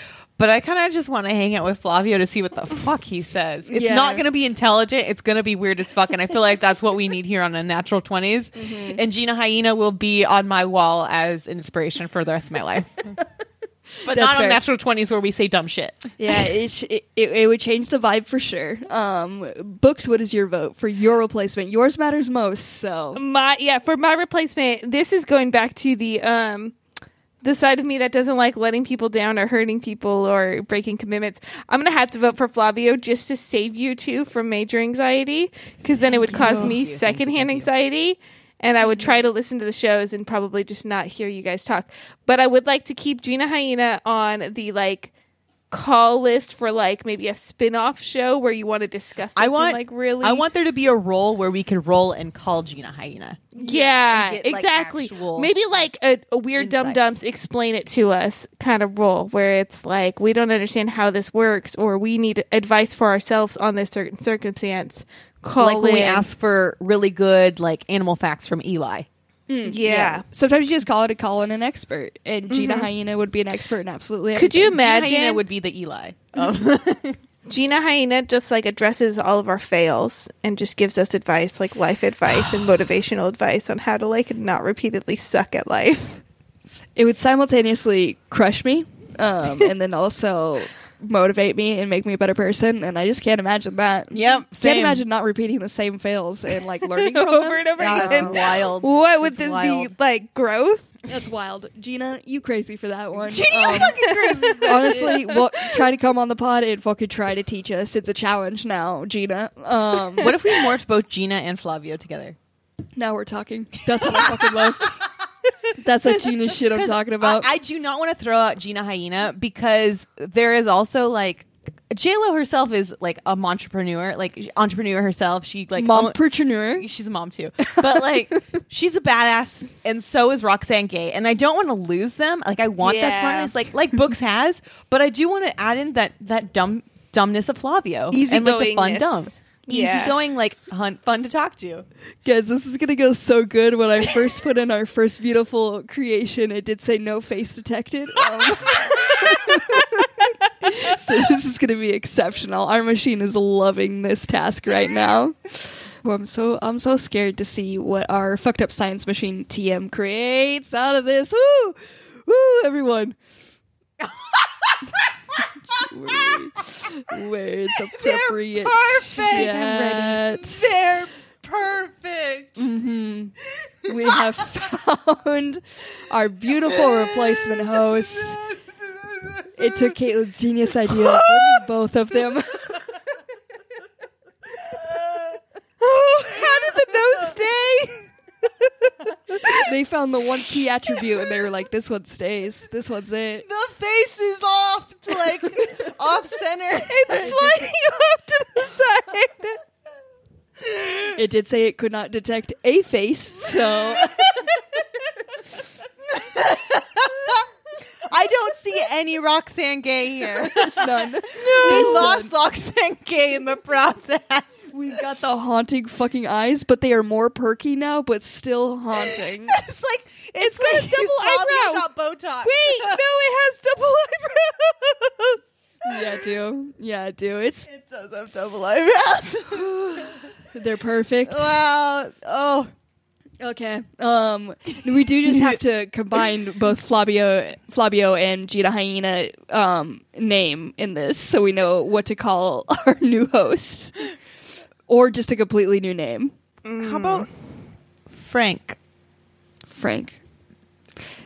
But I kind of just want to hang out with Flavio to see what the fuck he says. It's Yeah. not going to be intelligent. It's going to be weird as fuck, and I feel like that's what we need here on a natural 20s. Mm-hmm. And Gina Hyena will be on my wall as inspiration for the rest of my life. but That's not fair. on natural 20s where we say dumb shit. Yeah, it's, it, it, it would change the vibe for sure. Um, Books, what is your vote for your replacement? Yours matters most, so. my yeah for my replacement this is going back to the um the side of me that doesn't like letting people down or hurting people or breaking commitments i'm gonna have to vote for flavio just to save you two from major anxiety because then it would cause oh, me thank you, secondhand anxiety and i would try mm-hmm. to listen to the shows and probably just not hear you guys talk. But i would like to keep gina hyena on the like call list for like maybe a spin-off show where you want to discuss I want like really I want there to be a role where we could roll and call Gina Hyena. Yeah, and get, exactly. actual Maybe like a, a weird dum insights. dums explain it to us kind of role where it's like we don't understand how this works or we need advice for ourselves on this certain circumstance. Call like when we ask for really good like animal facts from Eli. Yeah. Sometimes you just call it a call in an expert, and Gina Hyena would be an expert in absolutely Could you everything. Gina imagine Hyena would be the Eli. Um, Gina Hyena just like addresses all of our fails and just gives us advice, like life advice and motivational advice on how to like not repeatedly suck at life. It would simultaneously crush me, um, and then also motivate me and make me a better person, and I just can't imagine that. yep. Can't imagine not repeating the same fails and like learning from Over them. and over Yeah, again. that's wild. What would That's this wild. be like growth? That's wild, Gina. You crazy for that one? Gina, Um, you're fucking crazy. honestly, what, try to come on the pod and fucking try to teach us. It's a challenge now, Gina. Um, What if we morphed both Gina and Flavio together? now we're talking. That's what I fucking love. That's that Gina shit I'm talking about. I, I do not want to throw out Gina Hyena because there is also like J Lo herself is like a entrepreneur, like entrepreneur herself. She like own- Mompreneur. she's a mom too, but like she's a badass, and so is Roxane Gay. And I don't want to lose them. Like I want that Yeah. smartness, like like Books has, but I do want to add in that that dumb dumbness of Flavio and like the fun dumb. Yeah. Easygoing, like fun to talk to. Guys, this is gonna go so good. When I first put in our first beautiful creation, it did say no face detected. Um, so this is gonna be exceptional. Our machine is loving this task right now. Well, I'm so I'm so scared to see what our fucked up science machine TM creates out of this. Woo, woo, everyone. Where it's appropriate. They're perfect. shit. They're perfect. Mm-hmm. we have found our beautiful replacement host. It took Caitlin's genius idea both of them. How did the nose stay? they found the one key attribute and they were like, this one stays. This one's it. The face is off, like off center. It's sliding off to the side. It did say it could not detect a face, so I don't see any Roxane Gay here. there's none. we lost Roxane Gay in the process. We've got the haunting fucking eyes, but they are more perky now, but still haunting. It's like it's, it's got a double eyebrow. got Botox. Wait, no, it has double eyebrows. yeah, do. Yeah, do. It's It does have double eyebrows. they're perfect. wow. Oh. Okay. Um, we do just have to combine both Flavio, Flavio and Gina Hyena um, name in this, so we know what to call our new host, or just a completely new name, How about Frank? Frank.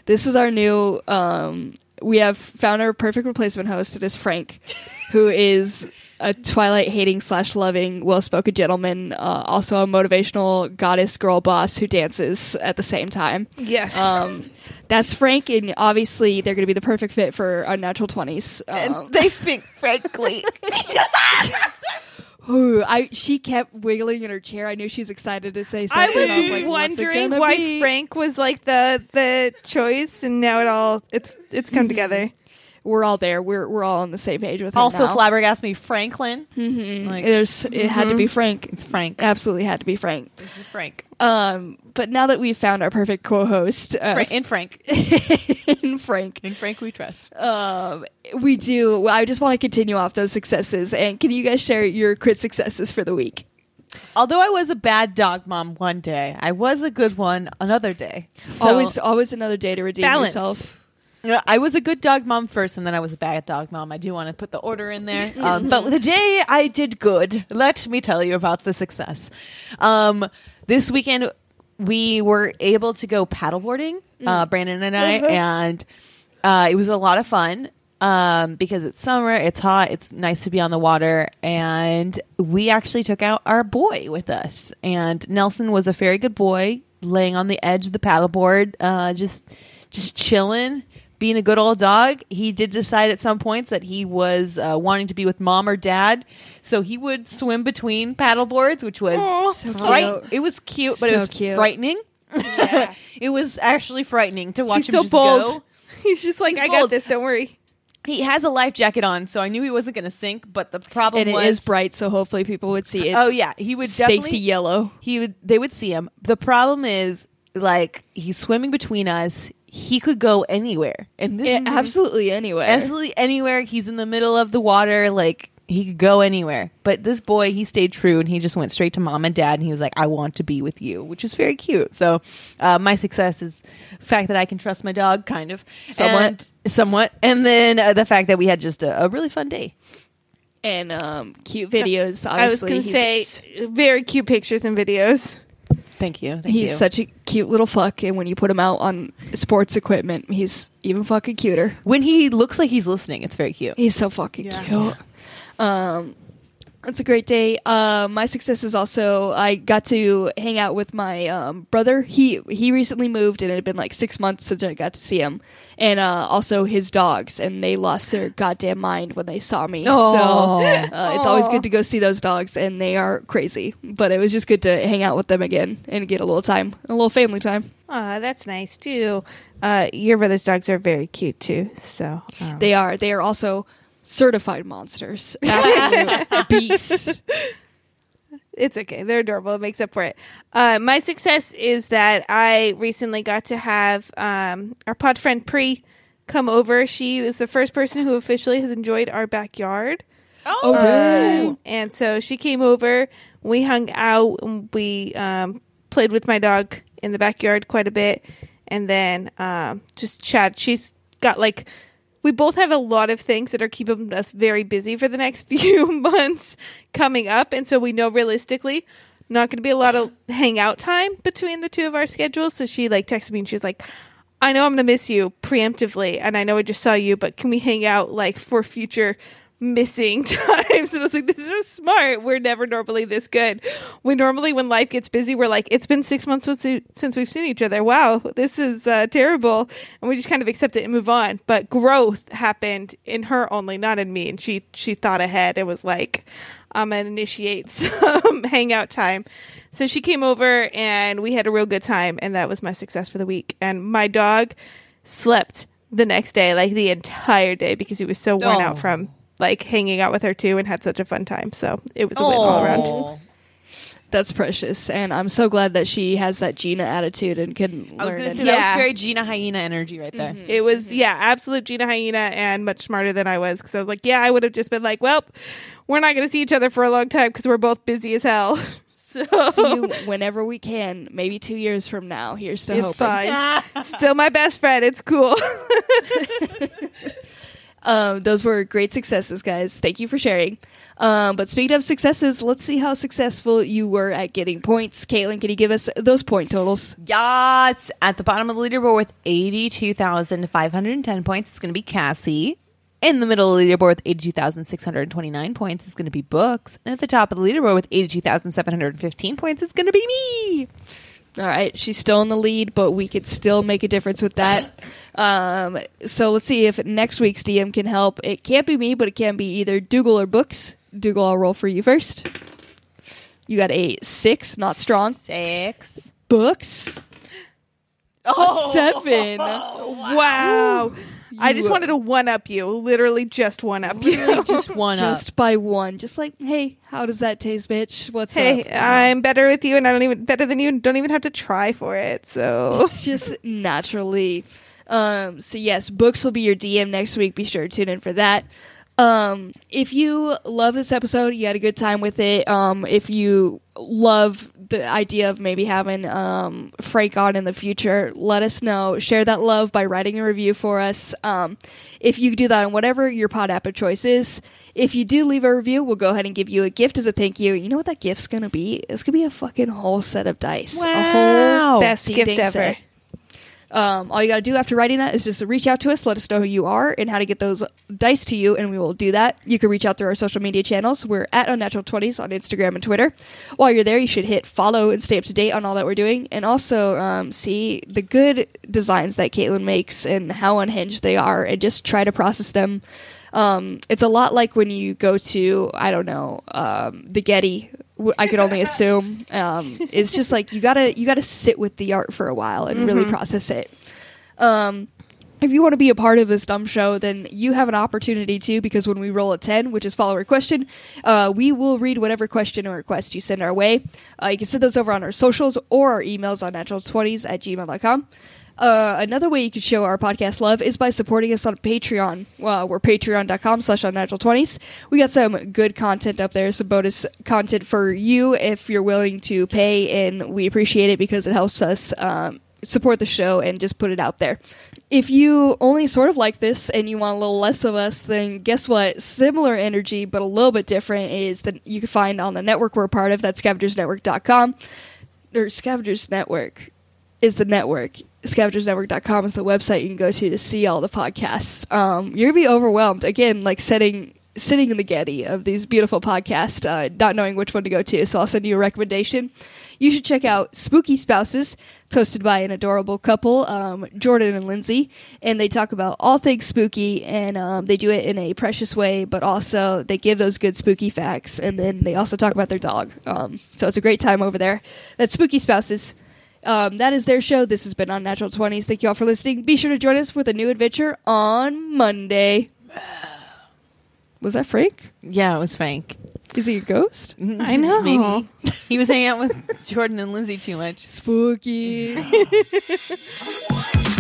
This is our new. Um, we have found our perfect replacement host. It is Frank, who is a Twilight hating slash loving, well spoken gentleman, uh, also a motivational goddess girl boss who dances at the same time. Yes. Um, that's Frank, and obviously they're going to be the perfect fit for Unnatural Twenties. Um, they speak frankly. ooh, I she kept wiggling in her chair. I knew she was excited to say something. I something. was like, wondering why be?" Frank was like the the choice, and now it all it's it's come together. We're all there. We're we're all on the same page with also, flabbergasted me, Franklin. Mhm. Like- There's it had to be Frank. It's Frank. Absolutely had to be Frank. This is Frank. Um, but now that we've found our perfect co-host, uh, Fra- in Frank. in Frank, In Frank, we trust. um, we do. I just want to continue off those successes, and can you guys share your crit successes for the week? Although I was a bad dog mom one day, I was a good one another day. So- always, always another day to redeem Balance. yourself. Yeah, I was a good dog mom first, and then I was a bad dog mom. I do want to put the order in there. Um, but the day I did good, let me tell you about the success. Um, this weekend, we were able to go paddleboarding, uh, Brandon and I, and uh, it was a lot of fun. Um, because it's summer, it's hot, it's nice to be on the water, and we actually took out our boy with us. And Nelson was a very good boy, laying on the edge of the paddleboard, uh, just just chilling, being a good old dog. He did decide at some points that he was uh, wanting to be with mom or dad, so he would swim between paddleboards, which was Aw. So fright- cute. It was cute, but it was cute. frightening. Yeah. it was actually frightening to watch He's him so just bold. go. He's just like, He's I got this. Don't worry. He has a life jacket on, so I knew he wasn't going to sink. But the problem And it was, is bright, so hopefully people would see it. oh yeah, he would definitely safety yellow. he would they would see him. The problem is like he's swimming between us. He could go anywhere, and this Yeah, absolutely. anywhere. absolutely anywhere. He's in the middle of the water, like he could go anywhere. But this boy, he stayed true, and he just went straight to mom and dad, and he was like, "I want to be with you," which is very cute. So, uh, my success is the fact that I can trust my dog, kind of Somewhat. and, somewhat, and then uh, the fact that we had just a, a really fun day. and um, cute videos. Obviously, I was going to say very cute pictures and videos. Thank you. Thank he's you. such a cute little fuck, and when you put him out on sports equipment, he's even fucking cuter. when he looks like he's listening, it's very cute. He's so fucking Yeah. cute. Um, it's a great day. Uh, my success is also I got to hang out with my um, brother. He he recently moved, and it had been like six months since I got to see him, and uh, also his dogs, and they lost their goddamn mind when they saw me. Aw. So uh, it's always good to go see those dogs, and they are crazy. But it was just good to hang out with them again and get a little time, a little family time. Aw, that's nice too. Uh, your brother's dogs are very cute too. So um, They are. They are also certified monsters. Absolute beasts. It's okay. They're adorable. It makes up for it. Uh, my success is that I recently got to have um, our pod friend Pri come over. She was the first person who officially has enjoyed our backyard. Oh, Uh, and so she came over. We hung out. We um, played with my dog in the backyard quite a bit, and then um, just chat. She's got like we both have a lot of things that are keeping us very busy for the next few months coming up, and so we know realistically not going to be a lot of hangout time between the two of our schedules. So she like texted me and she was like. I know I'm gonna miss you preemptively, and I know I just saw you, but can we hang out like for future missing times? And I was like, this is smart. We're never normally this good. We normally, when life gets busy, we're like, it's been six months since- since we've seen each other. Wow, this is uh, terrible, and we just kind of accept it and move on. But growth happened in her only, not in me, and she she thought ahead and was like, I'm gonna initiate some hangout time. So she came over and we had a real good time, and that was my success for the week. And my dog slept the next day, like the entire day, because he was so worn Oh. out from like hanging out with her too, and had such a fun time. So it was a win all around. That's precious, and I'm so glad that she has that Gina attitude and can. I was going to and- say that Yeah. was very Gina hyena energy right there. Mm-hmm. It was yeah, absolute Gina hyena, and much smarter than I was because I was like, yeah, I would have just been like, well, we're not going to see each other for a long time because we're both busy as hell. so see you whenever we can. Maybe two years from now. Here's to it's hoping. fine. Still my best friend. It's cool. Um, those were great successes, guys. Thank you for sharing. Um, but speaking of successes, let's see how successful you were at getting points. Caitlin, can you give us those point totals? Yes, at the bottom of the leaderboard with 82,510 points, it's going to be Cassie. In the middle of the leaderboard with 82,629 points is going to be books. And at the top of the leaderboard with 82,715 points is going to be me. All right, she's still in the lead, but we could still make a difference with that. Um, so let's see if next week's DM can help. It can't be me, but it can be either Dougal or Books. Dougal, I'll roll for you first. You got a six, not strong. Six. Books, Oh, seven. Wow. I just wanted to one up you. Literally just one up you. Just one up. just by one. Just like, hey, how does that taste, bitch? What's hey, up? I'm better with you and I don't even better than you and don't even have to try for it. So It's just naturally. Um, so yes, books will be your DM next week. Be sure to tune in for that. Um, if you love this episode, you had a good time with it. Um, if you love the idea of maybe having um, Frank on in the future, let us know. Share that love by writing a review for us. Um, if you do that on whatever your pod app of choice is, if you do leave a review, we'll go ahead and give you a gift as a thank you. You know what that gift's gonna be? It's gonna be a fucking whole set of dice. A Wow. whole Best gift ever. set. Um, all you got to do after writing that is just reach out to us, let us know who you are and how to get those dice to you, and we will do that. You can reach out through our social media channels. We're at Unnatural Twenties on Instagram and Twitter. While you're there, you should hit follow and stay up to date on all that we're doing, and also um, see the good designs that Caitlin makes and how unhinged they are, and just try to process them. Um, it's a lot like when you go to I don't know um, the Getty. I could only assume um, it's just like you gotta you gotta sit with the art for a while and really process it. Um, if you want to be a part of this dumb show, then you have an opportunity to because when we roll a 10, which is follower question, uh, we will read whatever question or request you send our way. Uh, you can send those over on our socials or our emails unnatural20s at gmail.com. Uh, another way you can show our podcast love is by supporting us on Patreon. Well, we're patreon.com slash unnatural20s. We got some good content up there, some bonus content for you if you're willing to pay, and we appreciate it because it helps us um, support the show and just put it out there. If you only sort of like this and you want a little less of us, then guess what? Similar energy, but a little bit different, is that you can find on the network we're part of. That's scavengersnetwork.com. Or Scavengers Network is the network. Scavengersnetwork.com is the website you can go to to see all the podcasts. Um, you're gonna be overwhelmed again, like setting sitting in the Getty of these beautiful podcasts, uh, not knowing which one to go to. So I'll send you a recommendation. You should check out Spooky Spouses. Hosted by an adorable couple, um, Jordan and Lindsay, and they talk about all things spooky, and um, they do it in a precious way, but also they give those good spooky facts, and then they also talk about their dog. Um, so it's a great time over there. That's Spooky Spouses. Um, that is their show. This has been Unnatural 20s. Thank you all for listening. Be sure to join us with a new adventure on Monday. Was that Frank? Yeah, it was Frank. Is he a ghost? I know. Maybe. He was hanging out with Jordan and Lindsay too much. Spooky.